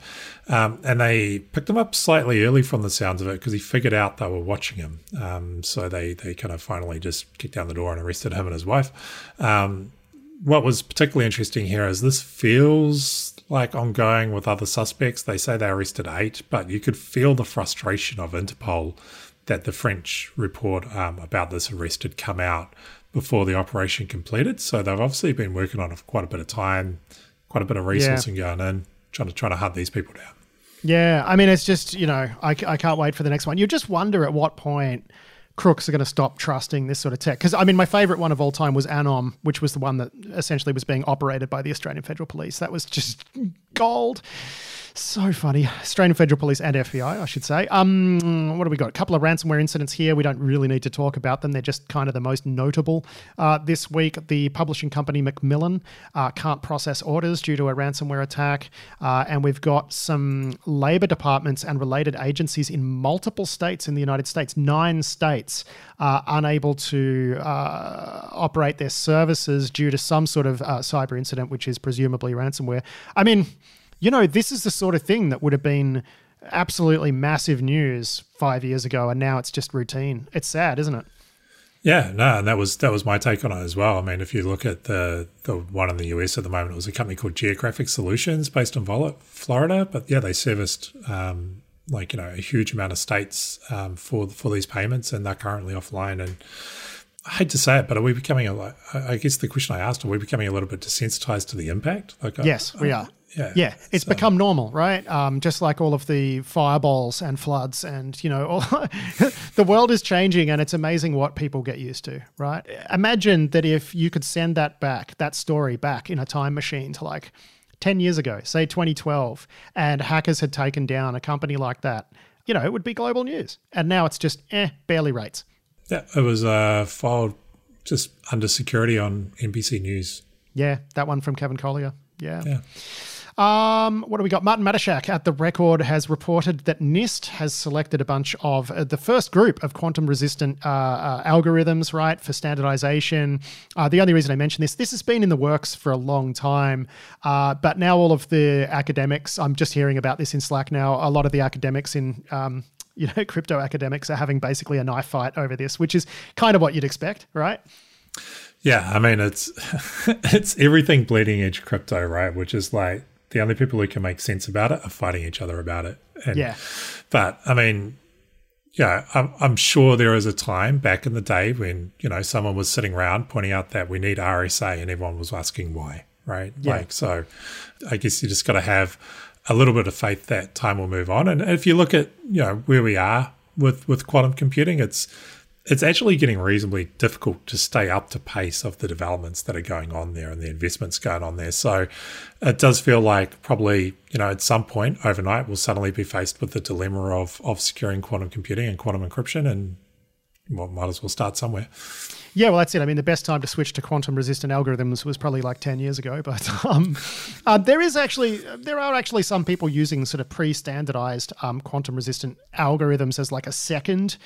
B: Um, and they picked him up slightly early from the sounds of it because he figured out they were watching him. Um, so they, they kind of finally just kicked down the door and arrested him and his wife. Um, what was particularly interesting here is this feels like ongoing with other suspects. They say they arrested eight, but you could feel the frustration of Interpol that the French report um, about this arrest had come out before the operation completed. So they've obviously been working on it for quite a bit of time quite a bit of resourcing yeah. going in, trying to try to hunt these people down.
A: Yeah, I mean, it's just you know, I, I can't wait for the next one. You just wonder at what point crooks are going to stop trusting this sort of tech. Because I mean, my favorite one of all time was Anom, which was the one that essentially was being operated by the Australian Federal Police. That was just gold. So funny. Australian Federal Police and FBI, I should say. Um, what do we got? A couple of ransomware incidents here. We don't really need to talk about them. They're just kind of the most notable. Uh, this week, the publishing company Macmillan uh, can't process orders due to a ransomware attack. Uh, and we've got some labor departments and related agencies in multiple states in the United States, nine states, are unable to uh, operate their services due to some sort of uh, cyber incident, which is presumably ransomware. I mean, you know, this is the sort of thing that would have been absolutely massive news five years ago, and now it's just routine. It's sad, isn't it?
B: Yeah, no, and that was that was my take on it as well. I mean, if you look at the the one in the US at the moment, it was a company called Geographic Solutions based in Volat, Florida, but yeah, they serviced um, like you know a huge amount of states um, for for these payments, and they're currently offline. And I hate to say it, but are we becoming a? I guess the question I asked: Are we becoming a little bit desensitized to the impact?
A: Like, yes, I, we are. Yeah, yeah, it's so. become normal, right? Um, just like all of the fireballs and floods, and you know, all, the world is changing, and it's amazing what people get used to, right? Imagine that if you could send that back, that story back in a time machine to like 10 years ago, say 2012, and hackers had taken down a company like that, you know, it would be global news. And now it's just, eh, barely rates.
B: Yeah, it was uh, filed just under security on NBC News.
A: Yeah, that one from Kevin Collier. Yeah. Yeah. Um, what do we got? Martin Matishak at The Record has reported that NIST has selected a bunch of uh, the first group of quantum resistant uh, uh, algorithms, right, for standardization. Uh, the only reason I mention this, this has been in the works for a long time, uh, but now all of the academics, I'm just hearing about this in Slack now, a lot of the academics in um, you know, crypto academics are having basically a knife fight over this, which is kind of what you'd expect, right?
B: Yeah, I mean it's it's everything bleeding edge crypto, right? Which is like the only people who can make sense about it are fighting each other about it.
A: And, yeah.
B: But I mean, yeah, I'm, I'm sure there is a time back in the day when, you know, someone was sitting around pointing out that we need RSA and everyone was asking why, right? Yeah. Like, so I guess you just got to have a little bit of faith that time will move on. And if you look at, you know, where we are with, with quantum computing, it's, it's actually getting reasonably difficult to stay up to pace of the developments that are going on there and the investments going on there. So it does feel like probably, you know, at some point overnight we'll suddenly be faced with the dilemma of of securing quantum computing and quantum encryption and well, might as well start somewhere.
A: Yeah, well, that's it. I mean, the best time to switch to quantum-resistant algorithms was probably like ten years ago. But um, uh, there is actually there are actually some people using sort of pre-standardized um, quantum-resistant algorithms as like a second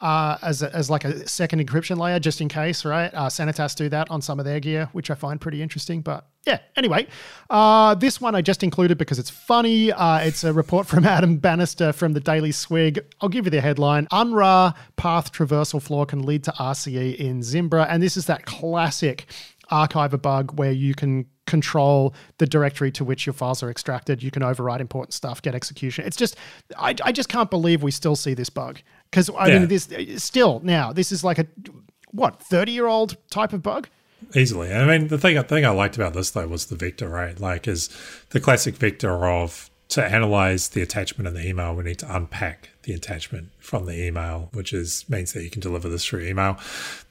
A: uh, as, a, as like a second encryption layer just in case, right? Uh, Senetas do that on some of their gear, which I find pretty interesting. But yeah, anyway, uh, this one I just included because it's funny. Uh, it's a report from Adam Bannister from the Daily Swig. I'll give you the headline UnRAR path traversal flaw can lead to RCE in Zimbra. And this is that classic archiver bug where you can control the directory to which your files are extracted. You can override important stuff, get execution. It's just, I, I just can't believe we still see this bug. Because, I yeah. mean, this still now, this is like a, what, 30 year old type of bug?
B: Easily. I mean, the thing, the thing I liked about this, though, was the vector, right? Like, is the classic vector of to analyze the attachment in the email, we need to unpack the attachment from the email, which is means that you can deliver this through email.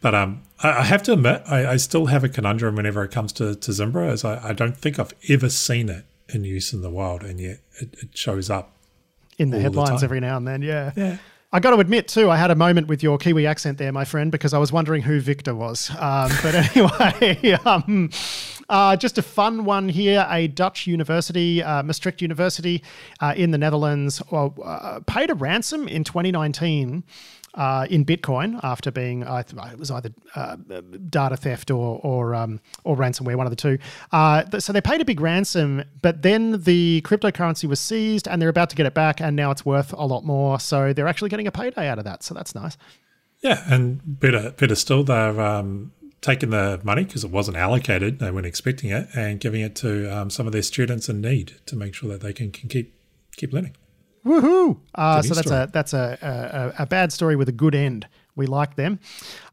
B: But um, I, I have to admit, I, I, still have a conundrum whenever it comes to, to Zimbra, as I, I, don't think I've ever seen it in use in the wild, and yet it, it shows up
A: in the headlines the every now and then. Yeah.
B: Yeah.
A: I got to admit, too, I had a moment with your Kiwi accent there, my friend, because I was wondering who Victor was. Um, but anyway, um, uh, just a fun one here. A Dutch university, uh, Maastricht University uh, in the Netherlands, uh, paid a ransom in 2019 uh, in Bitcoin after being uh, it was either uh, data theft or or um, or ransomware, one of the two. Uh, so they paid a big ransom, but then the cryptocurrency was seized, and they're about to get it back, and now it's worth a lot more. So they're actually getting a payday out of that. So that's nice.
B: Yeah, and better better still, they're um, taken the money because it wasn't allocated; they weren't expecting it, and giving it to um, some of their students in need to make sure that they can, can keep keep learning.
A: Woohoo! Uh, so that's a that's a, a, a bad story with a good end. We like them.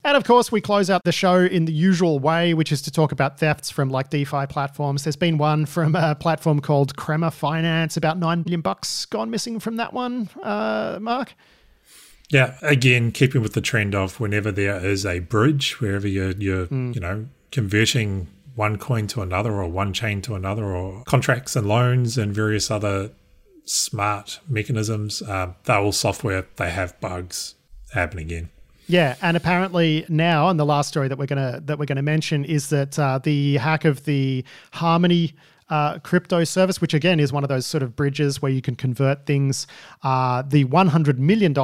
A: And of course, we close out the show in the usual way, which is to talk about thefts from like DeFi platforms. There's been one from a platform called Crema Finance, about nine million bucks gone missing from that one. Uh, Mark.
B: Yeah, again, keeping with the trend of whenever there is a bridge, wherever you're, you're mm. you know, converting one coin to another or one chain to another or contracts and loans and various other smart mechanisms. Uh, they're all software. They have bugs happening again.
A: Yeah, and apparently now, and the last story that we're gonna that we're gonna mention is that uh, the hack of the Harmony uh, crypto service, which again is one of those sort of bridges where you can convert things. Uh, the $100 million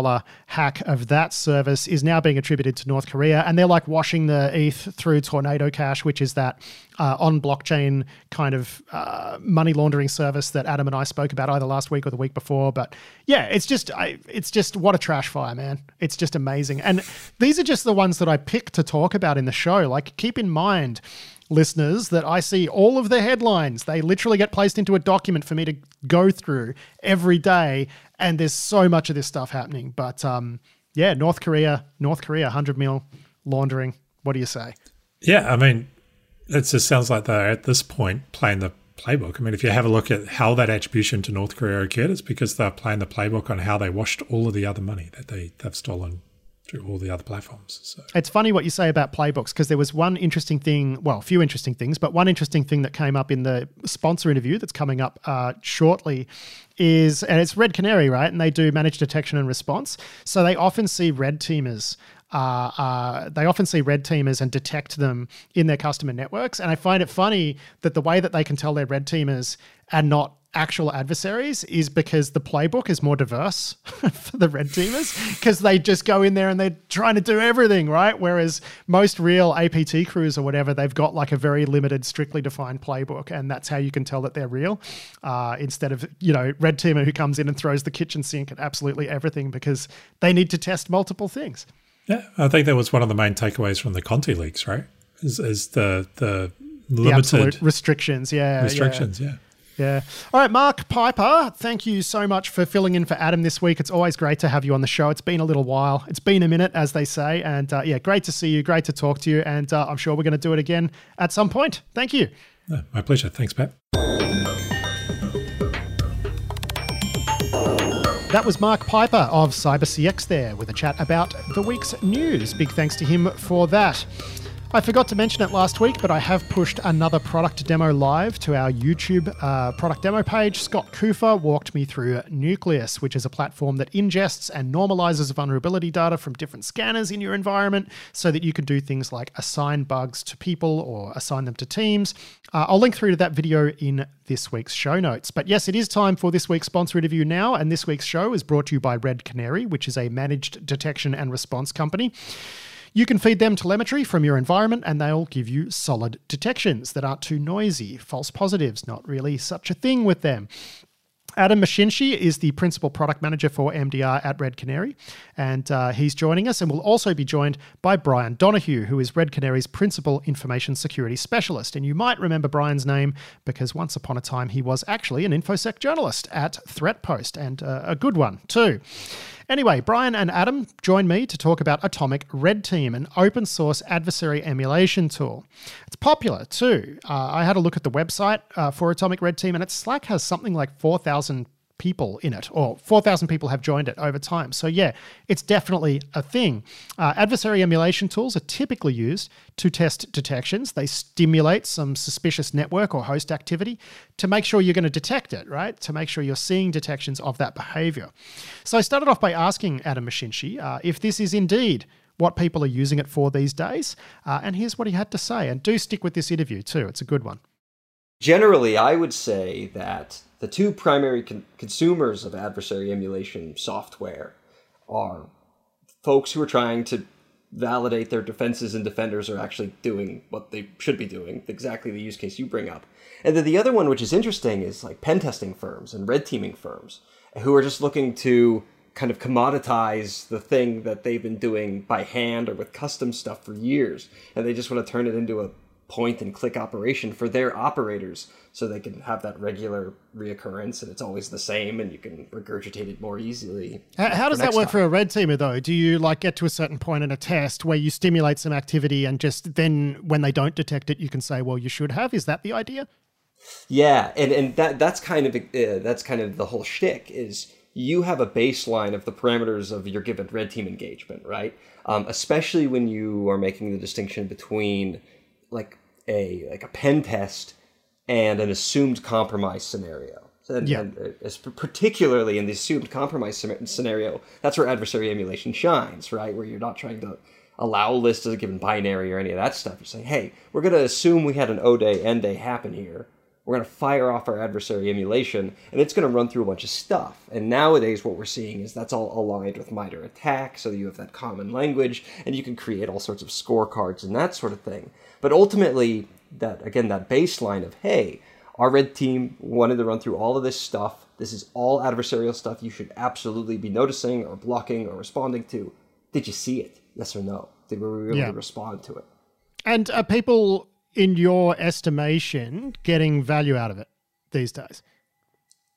A: hack of that service is now being attributed to North Korea. And they're like washing the ETH through Tornado Cash, which is that uh, on blockchain kind of uh, money laundering service that Adam and I spoke about either last week or the week before. But yeah, it's just, I, it's just what a trash fire, man. It's just amazing. And these are just the ones that I picked to talk about in the show. Like, keep in mind, listeners that I see all of the headlines. They literally get placed into a document for me to go through every day, and there's so much of this stuff happening. But um, yeah, North Korea, North Korea, 100 mil laundering. What do you say?
B: Yeah, I mean, it just sounds like they're at this point playing the playbook. I mean, if you have a look at how that attribution to North Korea occurred, it's because they're playing the playbook on how they washed all of the other money that they, they've stolen through all the other platforms. So.
A: It's funny what you say about playbooks because there was one interesting thing, well, a few interesting things, but one interesting thing that came up in the sponsor interview that's coming up uh, shortly is, and it's Red Canary, right? And they do managed detection and response. So they often see red teamers uh, uh, they often see red teamers and detect them in their customer networks. And I find it funny that the way that they can tell they're red teamers and not actual adversaries is because the playbook is more diverse for the red teamers because they just go in there and they're trying to do everything right whereas most real apt crews or whatever they've got like a very limited strictly defined playbook and that's how you can tell that they're real uh, instead of you know red teamer who comes in and throws the kitchen sink at absolutely everything because they need to test multiple things
B: yeah i think that was one of the main takeaways from the conti leaks right is, is the the limited the
A: restrictions yeah
B: restrictions yeah. yeah.
A: Yeah. All right, Mark Piper, thank you so much for filling in for Adam this week. It's always great to have you on the show. It's been a little while. It's been a minute, as they say. And uh, yeah, great to see you. Great to talk to you. And uh, I'm sure we're going to do it again at some point. Thank you.
B: my pleasure. Thanks, Pat.
A: That was Mark Piper of CyberCX there with a chat about the week's news. Big thanks to him for that. I forgot to mention it last week, but I have pushed another product demo live to our YouTube uh, product demo page. Scott Kuffer walked me through Nucleus, which is a platform that ingests and normalizes vulnerability data from different scanners in your environment so that you can do things like assign bugs to people or assign them to teams. Uh, I'll link through to that video in this week's show notes. But yes, it is time for this week's sponsor interview now, and this week's show is brought to you by Red Canary, which is a managed detection and response company. You can feed them telemetry from your environment and they'll give you solid detections that aren't too noisy. False positives, not really such a thing with them. Adam Mashinchi is the principal product manager for MDR at Red Canary, and uh, he's joining us. And we'll also be joined by Brian Donohue, who is Red Canary's principal information security specialist. And you might remember Brian's name because once upon a time he was actually an InfoSec journalist at ThreatPost, and uh, a good one too. Anyway, Brian and Adam join me to talk about Atomic Red Team, an open source adversary emulation tool. It's popular too. Uh, I had a look at the website uh, for Atomic Red Team, and its Slack has something like 4,000 people in it, or 4,000 people have joined it over time. So, yeah, it's definitely a thing. Uh, adversary emulation tools are typically used to test detections. They stimulate some suspicious network or host activity to make sure you're going to detect it, right? To make sure you're seeing detections of that behavior. So, I started off by asking Adam Mashinchi uh, if this is indeed what people are using it for these days. Uh, and here's what he had to say. And do stick with this interview too, it's a good one.
C: Generally, I would say that the two primary con- consumers of adversary emulation software are folks who are trying to validate their defenses and defenders are actually doing what they should be doing, exactly the use case you bring up. And then the other one, which is interesting, is like pen testing firms and red teaming firms who are just looking to kind of commoditize the thing that they've been doing by hand or with custom stuff for years. And they just want to turn it into a point and click operation for their operators so they can have that regular reoccurrence and it's always the same and you can regurgitate it more easily.
A: How, how does that work time. for a red teamer though? Do you like get to a certain point in a test where you stimulate some activity and just then when they don't detect it, you can say, well, you should have? Is that the idea?
C: Yeah, and, and that that's kind of uh, that's kind of the whole shtick is you have a baseline of the parameters of your given red team engagement, right? Um, especially when you are making the distinction between like a like a pen test and an assumed compromise scenario. And, yeah. and uh, particularly in the assumed compromise scenario, that's where adversary emulation shines, right? Where you're not trying to allow lists as a given binary or any of that stuff. You're saying, hey, we're going to assume we had an O day, N day happen here. We're going to fire off our adversary emulation, and it's going to run through a bunch of stuff. And nowadays, what we're seeing is that's all aligned with MITRE ATT&CK, so you have that common language, and you can create all sorts of scorecards and that sort of thing. But ultimately, that again, that baseline of hey, our red team wanted to run through all of this stuff. This is all adversarial stuff you should absolutely be noticing or blocking or responding to. Did you see it? Yes or no? Did we really yeah. respond to it?
A: And are people, in your estimation, getting value out of it these days?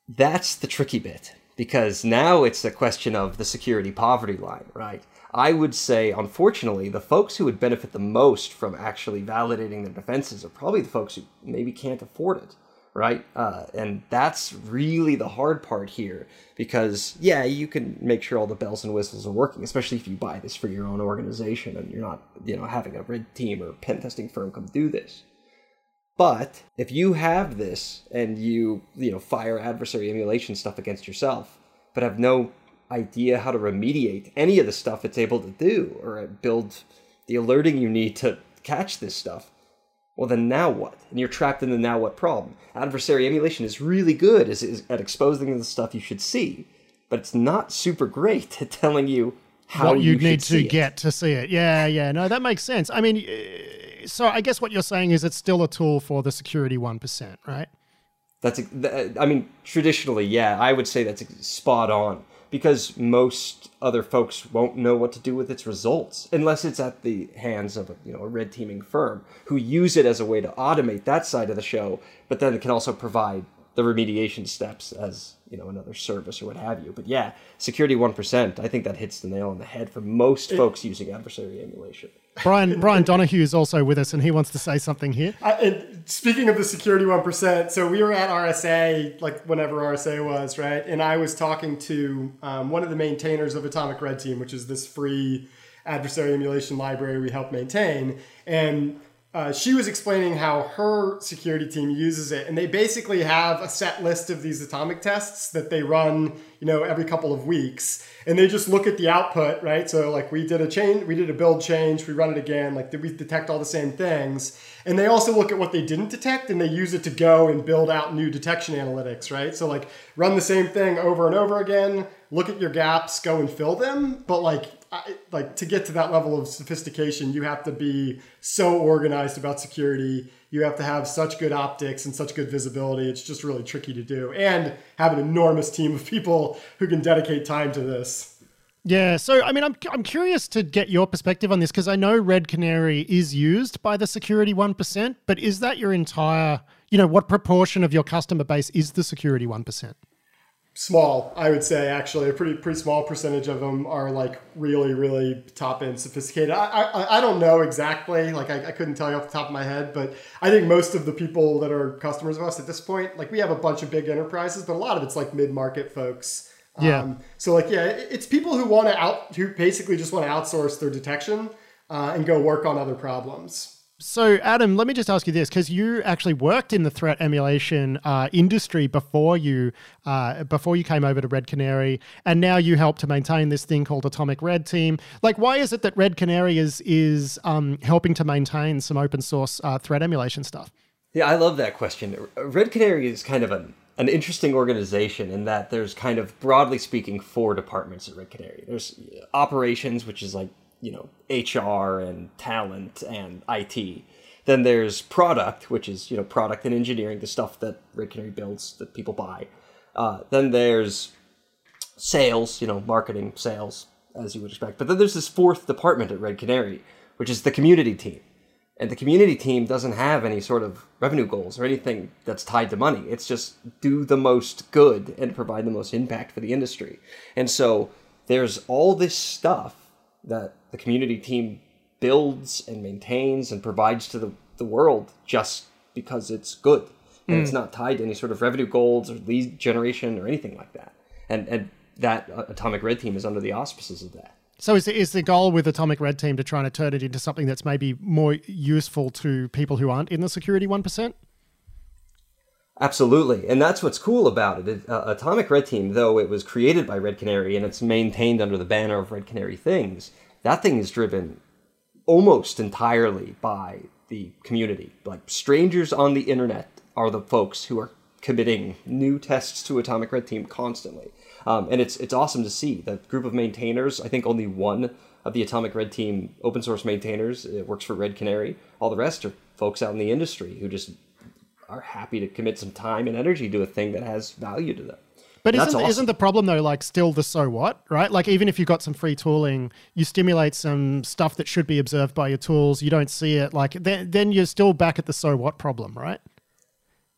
C: That's the tricky bit because now it's a question of the security poverty line, right? I would say, unfortunately, the folks who would benefit the most from actually validating their defenses are probably the folks who maybe can't afford it, right? Uh, and that's really the hard part here because, yeah, you can make sure all the bells and whistles are working, especially if you buy this for your own organization and you're not, you know, having a red team or pen testing firm come do this. But if you have this and you, you know, fire adversary emulation stuff against yourself, but have no idea how to remediate any of the stuff it's able to do or build the alerting you need to catch this stuff, well, then now what? And you're trapped in the now what problem. Adversary emulation is really good at exposing the stuff you should see, but it's not super great at telling you how
A: what you,
C: you
A: need to
C: get
A: to see it. Yeah, yeah, no, that makes sense. I mean, uh, so I guess what you're saying is it's still a tool for the security 1%, right?
C: That's, I mean, traditionally, yeah, I would say that's spot on because most other folks won't know what to do with its results unless it's at the hands of a, you know a red teaming firm who use it as a way to automate that side of the show, but then it can also provide the remediation steps as you know another service or what have you. But yeah, security one percent. I think that hits the nail on the head for most it, folks using adversary emulation.
A: Brian Brian Donohue is also with us, and he wants to say something here.
D: and speaking of the security one percent, so we were at RSA, like whenever RSA was, right? And I was talking to um, one of the maintainers of Atomic Red Team, which is this free adversary emulation library we help maintain. And uh, she was explaining how her security team uses it, and they basically have a set list of these atomic tests that they run, you know, every couple of weeks, and they just look at the output, right? So like we did a change, we did a build change, we run it again, like did we detect all the same things? And they also look at what they didn't detect, and they use it to go and build out new detection analytics, right? So like run the same thing over and over again, look at your gaps, go and fill them, but like I, like to get to that level of sophistication, you have to be so organized about security. You have to have such good optics and such good visibility. It's just really tricky to do, and have an enormous team of people who can dedicate time to this.
A: Yeah, so I mean, I'm I'm curious to get your perspective on this because I know Red Canary is used by the security one percent, but is that your entire? You know, what proportion of your customer base is the security one percent?
D: Small i would say actually. A pretty pretty small percentage of them are like really really top end sophisticated. I i, I don't know exactly like I, I couldn't tell you off the top of my head but i think most of the people that are customers of us at this point like we have a bunch of big enterprises but a lot of it's like mid-market folks.
A: Yeah.
D: Um, so like yeah it's people who want to out who basically just want to outsource their detection uh, and go work on other problems
A: so, Adam, let me just ask you this because you actually worked in the threat emulation uh, industry before you uh, before you came over to Red Canary, and now you help to maintain this thing called Atomic Red Team. Like, why is it that Red Canary is is um, helping to maintain some open source uh, threat emulation stuff?
C: Yeah, I love that question. Red Canary is kind of an an interesting organization in that there's kind of broadly speaking four departments at Red Canary. There's operations, which is like you know HR and talent and IT. Then there's product, which is you know product and engineering, the stuff that Red Canary builds that people buy. Uh, then there's sales, you know, marketing, sales, as you would expect. But then there's this fourth department at Red Canary, which is the community team. And the community team doesn't have any sort of revenue goals or anything that's tied to money. It's just do the most good and provide the most impact for the industry. And so there's all this stuff that the community team builds and maintains and provides to the, the world just because it's good. And mm. it's not tied to any sort of revenue goals or lead generation or anything like that. And and that uh, atomic red team is under the auspices of that.
A: So is, is the goal with atomic red team to try and turn it into something that's maybe more useful to people who aren't in the security 1%
C: Absolutely, and that's what's cool about it. uh, Atomic Red Team, though it was created by Red Canary and it's maintained under the banner of Red Canary Things, that thing is driven almost entirely by the community. Like strangers on the internet are the folks who are committing new tests to Atomic Red Team constantly, um, and it's it's awesome to see the group of maintainers. I think only one of the Atomic Red Team open source maintainers it works for Red Canary. All the rest are folks out in the industry who just are happy to commit some time and energy to a thing that has value to them.
A: But isn't, awesome. isn't the problem though like still the so what, right? Like even if you've got some free tooling, you stimulate some stuff that should be observed by your tools, you don't see it, like then then you're still back at the so what problem, right?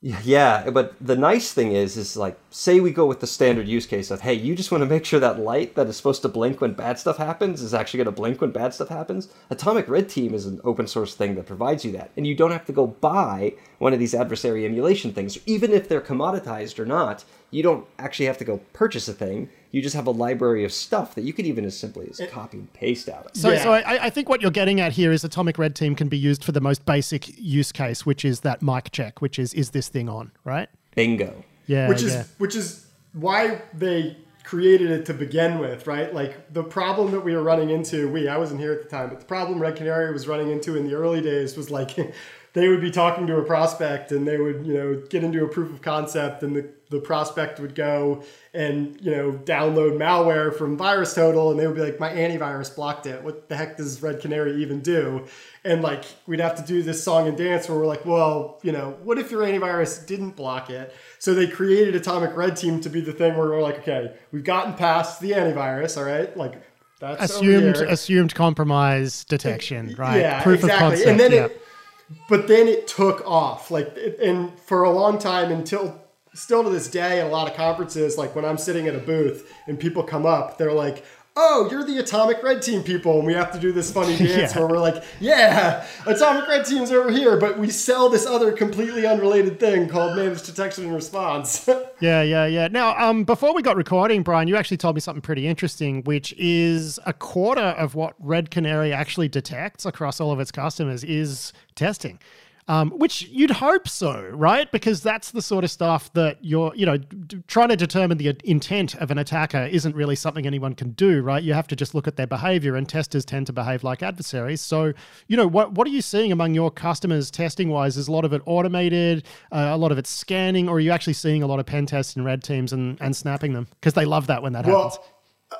C: Yeah, but the nice thing is, is like, say we go with the standard use case of, hey, you just want to make sure that light that is supposed to blink when bad stuff happens is actually going to blink when bad stuff happens. Atomic Red Team is an open source thing that provides you that, and you don't have to go buy one of these adversary emulation things, even if they're commoditized or not. You don't actually have to go purchase a thing you just have a library of stuff that you could even as simply as copy and paste out of.
A: So, yeah. so I, I, think what you're getting at here is Atomic Red Team can be used for the most basic use case, which is that mic check, which is is this thing on, right?
C: Bingo.
A: Yeah.
D: Which is
A: yeah.
D: which is why they created it to begin with, right? Like the problem that we were running into, we I wasn't here at the time, but the problem Red Canary was running into in the early days was like they would be talking to a prospect and they would, you know, get into a proof of concept and the, the prospect would go and, you know, download malware from VirusTotal and they would be like, my antivirus blocked it. What the heck does Red Canary even do? And like, we'd have to do this song and dance where we're like, well, you know, what if your antivirus didn't block it? So they created Atomic Red Team to be the thing where we're like, okay, we've gotten past the antivirus, all right? Like, that's
A: assumed assumed compromise detection, right?
D: Yeah, Proof exactly. Of concept, and then yeah. it but then it took off like and for a long time until still to this day in a lot of conferences like when i'm sitting at a booth and people come up they're like oh, you're the Atomic Red Team people, and we have to do this funny dance
A: Yeah.
D: where we're like, yeah, Atomic Red Team's over here, but we sell this other completely unrelated thing called Managed Detection and Response.
A: Yeah, yeah, yeah. Now, um, before we got recording, Brian, you actually told me something pretty interesting, which is a quarter of what Red Canary actually detects across all of its customers is testing. Um, which you'd hope so, right? Because that's the sort of stuff that you're, you know, d- trying to determine the intent of an attacker isn't really something anyone can do, right? You have to just look at their behavior, and testers tend to behave like adversaries. So, you know, what what are you seeing among your customers testing wise? Is a lot of it automated, uh, a lot of it scanning, or are you actually seeing a lot of pen tests and red teams and, and snapping them? Because they love that when that happens.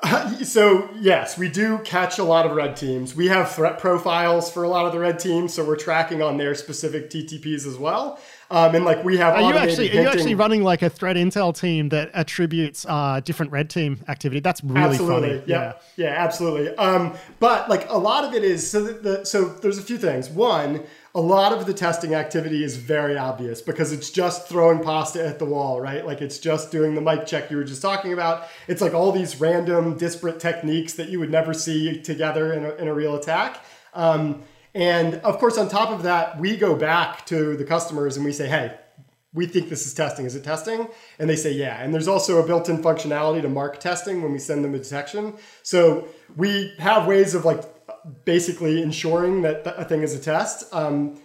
D: so yes, we do catch a lot of red teams. We have threat profiles for a lot of the red teams, so we're tracking on their specific TTPs as well. Um, and like we have
A: Are you actually are you actually running like a threat intel team that attributes uh, different red team activity? That's really
D: absolutely.
A: funny.
D: Yeah. yeah, absolutely. Um, but like a lot of it is so the so there's a few things. One, a lot of the testing activity is very obvious because it's just throwing pasta at the wall, right? Like it's just doing the mic check you were just talking about. It's like all these random disparate techniques that you would never see together in a, in a real attack. Um, and of course, on top of that, we go back to the customers and we say, hey, we think this is testing. Is it testing? And they say, yeah. And there's also a built in functionality to mark testing when we send them a detection. So we have ways of like basically ensuring that a thing is a test. Um,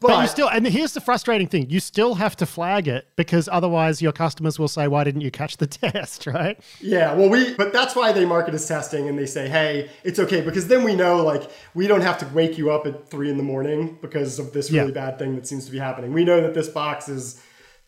D: but,
A: But you still, and here's the frustrating thing: you still have to flag it because otherwise your customers will say, "Why didn't you catch the test?" Right?
D: yeah, well, we, but that's why they market as testing and they say, hey, it's okay. Because then we know, like, we don't have to wake you up at three in the morning because of this really
A: Yeah.
D: bad thing that seems to be happening. We know that this box is,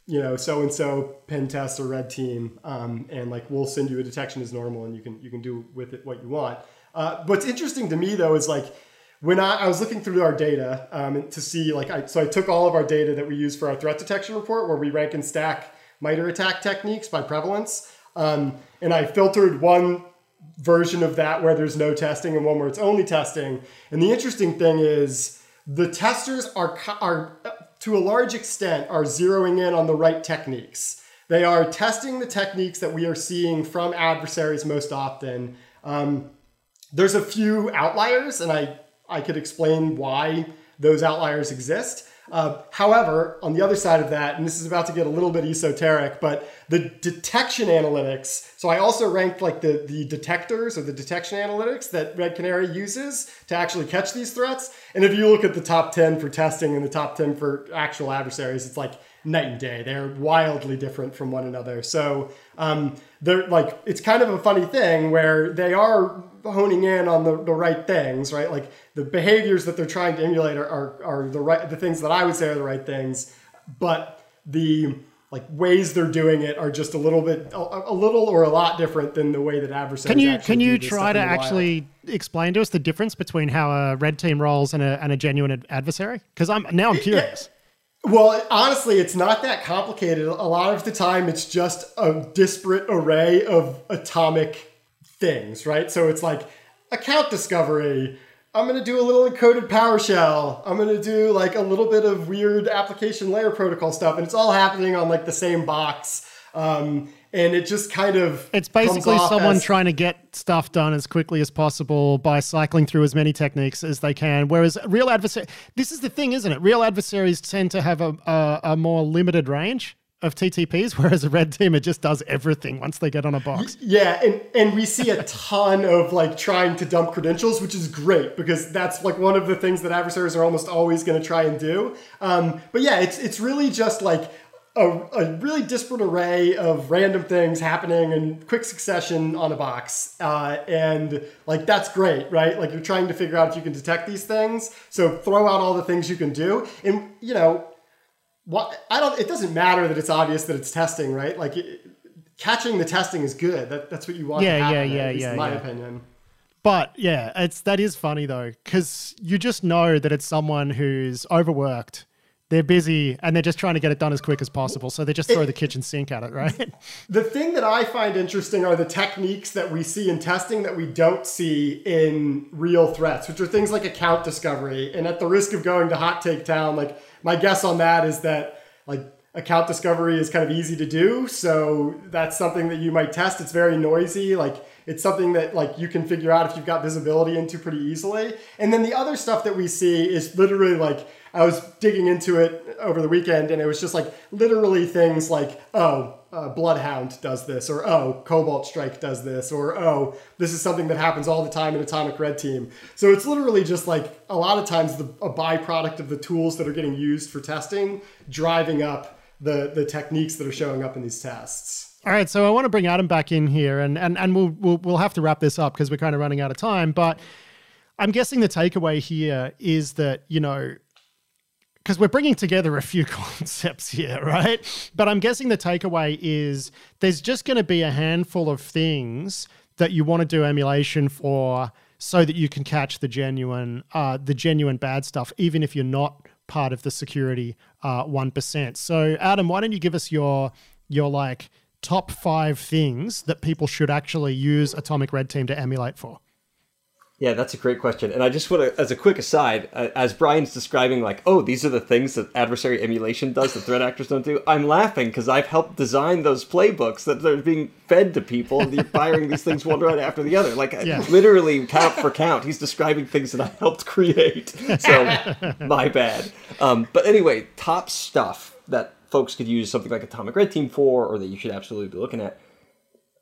D: you know, so and so pen test or red team, um, and like we'll send you a detection as normal, and you can you can do with it what you want. Uh, what's interesting to me though is like when I, I was looking through our data um, to see like I so I took all of our data that we use for our threat detection report where we rank and stack MITRE ATT&CK techniques by prevalence, um, and I filtered one version of that where there's no testing and one where it's only testing. And the interesting thing is the testers are are to a large extent are zeroing in on the right techniques. They are testing the techniques that we are seeing from adversaries most often. Um, there's a few outliers, and I I could explain why those outliers exist. Uh, however, on the other side of that, and this is about to get a little bit esoteric, but the detection analytics. So I also ranked like the the detectors or the detection analytics that Red Canary uses to actually catch these threats. And if you look at the top ten for testing and the top ten for actual adversaries, it's like night and day. They're wildly different from one another. So um, they're like it's kind of a funny thing where they are honing in on the, the right things, right? Like the behaviors that they're trying to emulate are, are, are the right the things that I would say are the right things, but the like ways they're doing it are just a little bit a, a little or a lot different than the way that adversaries
A: Can you can you try to actually explain to us the difference between how a red team rolls and a and a genuine ad- adversary? Because I'm now I'm curious.
D: Well, honestly, it's not that complicated. A lot of the time, it's just a disparate array of atomic things, right? So it's like account discovery. I'm going to do a little encoded PowerShell. I'm going to do like a little bit of weird application layer protocol stuff, and it's all happening on like the same box. Um, and it just kind of
A: It's basically someone
D: as-
A: trying to get stuff done as quickly as possible by cycling through as many techniques as they can. Whereas real adversary, this is the thing, isn't it? Real adversaries tend to have a, a, a more limited range of TTPs, whereas a red teamer just does everything once they get on a box.
D: Yeah, and, and we see a ton of like trying to dump credentials, which is great because that's like one of the things that adversaries are almost always going to try and do. Um, but yeah, it's it's really just like a, a really disparate array of random things happening in quick succession on a box, uh, and like that's great, right? Like you're trying to figure out if you can detect these things, so throw out all the things you can do, and you know what I don't. It doesn't matter that it's obvious that it's testing, right? Like it, catching the testing is good. That, that's what you want.
A: Yeah,
D: to happen,
A: yeah, yeah, yeah,
D: In my
A: yeah.
D: opinion.
A: But yeah, it's that is funny though, because you just know that it's someone who's overworked. They're busy and they're just trying to get it done as quick as possible. So they just throw the kitchen sink at it, right?
D: The thing that I find interesting are the techniques that we see in testing that we don't see in real threats, which are things like account discovery. And at the risk of going to hot take town, like my guess on that is that like account discovery is kind of easy to do. So that's something that you might test. It's very noisy. Like it's something that like you can figure out if you've got visibility into pretty easily. And then the other stuff that we see is literally like I was digging into it over the weekend, and it was just like literally things like, oh, uh, Bloodhound does this, or oh, Cobalt Strike does this, or oh, this is something that happens all the time in Atomic Red Team. So it's literally just like a lot of times the, a byproduct of the tools that are getting used for testing, driving up the the techniques that are showing up in these tests.
A: All right, so I want to bring Adam back in here, and and and we'll we'll, we'll have to wrap this up because we're kind of running out of time. But I'm guessing the takeaway here is that you know because we're bringing together a few concepts here, right? But I'm guessing the takeaway is there's just going to be a handful of things that you want to do emulation for so that you can catch the genuine uh, the genuine bad stuff, even if you're not part of the security uh, one uh, So, Adam, why don't you give us your your like top five things that people should actually use Atomic Red Team to emulate for?
C: Yeah, that's a great question. And I just want to, as a quick aside, uh, as Brian's describing, like, oh, these are the things that adversary emulation does that threat actors don't do, I'm laughing because I've helped design those playbooks that they're being fed to people and you're firing these things one right after the other. Like, yeah. literally, count for count, he's describing things that I helped create. So, my bad. Um, but anyway, top stuff that folks could use something like Atomic Red Team for or that you should absolutely be looking at.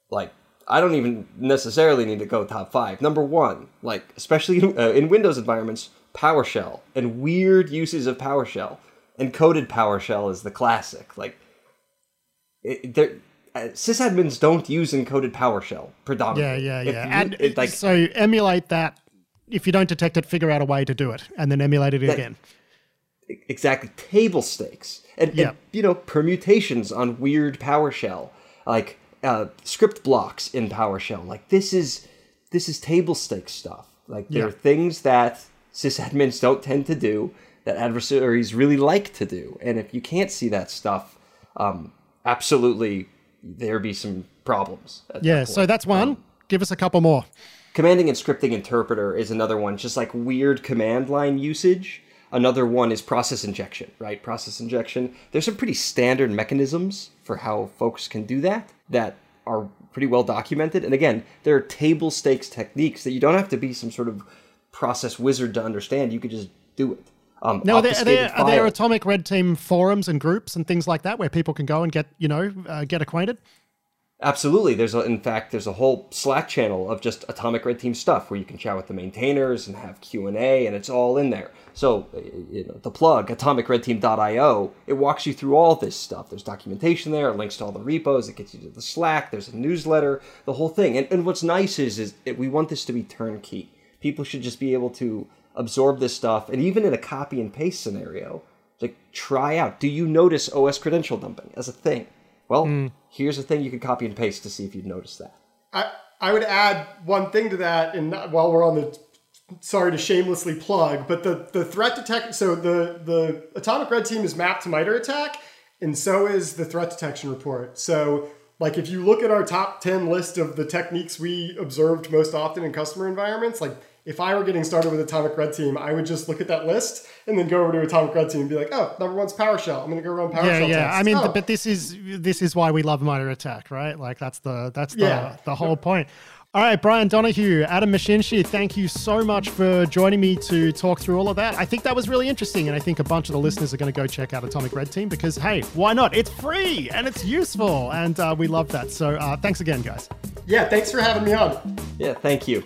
C: Like, I don't even necessarily need to go top five. Number one, like especially in, uh, in Windows environments, PowerShell and weird uses of PowerShell. Encoded PowerShell is the classic. Like, it, uh, sysadmins don't use encoded PowerShell predominantly.
A: Yeah, yeah, yeah. You, and it, like, so emulate that. If you don't detect it, figure out a way to do it, and then emulate it that, again.
C: Exactly, table stakes and, yeah. and you know permutations on weird PowerShell. Like uh, script blocks in PowerShell. Like this is this is table stakes stuff. Like there yeah. are things that sysadmins don't tend to do that adversaries really like to do, and if you can't see that stuff, um, absolutely there be some problems.
A: Yeah, that so that's one. Um, Give us a couple more.
C: Commanding and scripting interpreter is another one, just like weird command line usage. Another one is process injection, right? Process injection. There's some pretty standard mechanisms for how folks can do that that are pretty well documented. And again, there are table stakes techniques that you don't have to be some sort of process wizard to understand. You could just do it.
A: Um, now, are there, are, there, are there, atomic red team forums and groups and things like that where people can go and get you know uh, get acquainted?
C: Absolutely. There's a, in fact there's a whole Slack channel of just Atomic Red Team stuff where you can chat with the maintainers and have Q and A, and it's all in there. So you know, the plug atomicredteam.io it walks you through all this stuff. There's documentation there, links to all the repos, it gets you to the Slack. There's a newsletter, the whole thing. And, and what's nice is is it, we want this to be turnkey. People should just be able to absorb this stuff, and even in a copy and paste scenario, like try out. Do you notice OS credential dumping as a thing? Well, mm. here's a thing you could copy and paste to see if you'd notice that.
D: I, I would add one thing to that, and while we're on the sorry to shamelessly plug, but the the threat detection. So the the Atomic Red Team is mapped to MITRE ATT&CK, and so is the threat detection report. So like if you look at our top 10 list of the techniques we observed most often in customer environments, like if I were getting started with Atomic Red Team, I would just look at that list and then go over to Atomic Red Team and be like, "Oh, number one's PowerShell. I'm going to go run PowerShell." Yeah, yeah. Tests.
A: I mean,
D: oh.
A: but this is this is why we love MITRE ATT&CK, right? Like that's the that's the yeah. the whole point. All right, Brian Donohue, Adam Mashinchi, thank you so much for joining me to talk through all of that. I think that was really interesting, and I think a bunch of the listeners are going to go check out Atomic Red Team because, hey, why not? It's free and it's useful, and uh, we love that. So uh, thanks again, guys.
D: Yeah, thanks for having me on.
C: Yeah, thank you.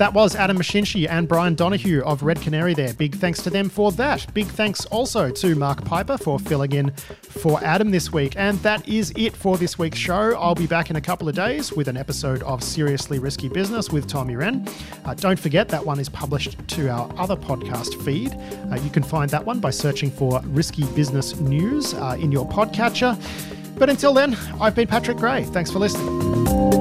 A: That was Adam Mashinchi and Brian Donohue of Red Canary there. Big thanks to them for that. Big thanks also to Mark Piper for filling in for Adam this week. And that is it for this week's show. I'll be back in a couple of days with an episode of Seriously Risky Business with Tom Uren. Uh, don't forget that one is published to our other podcast feed. Uh, you can find that one by searching for Risky Business News uh, in your podcatcher. But until then, I've been Patrick Gray. Thanks for listening.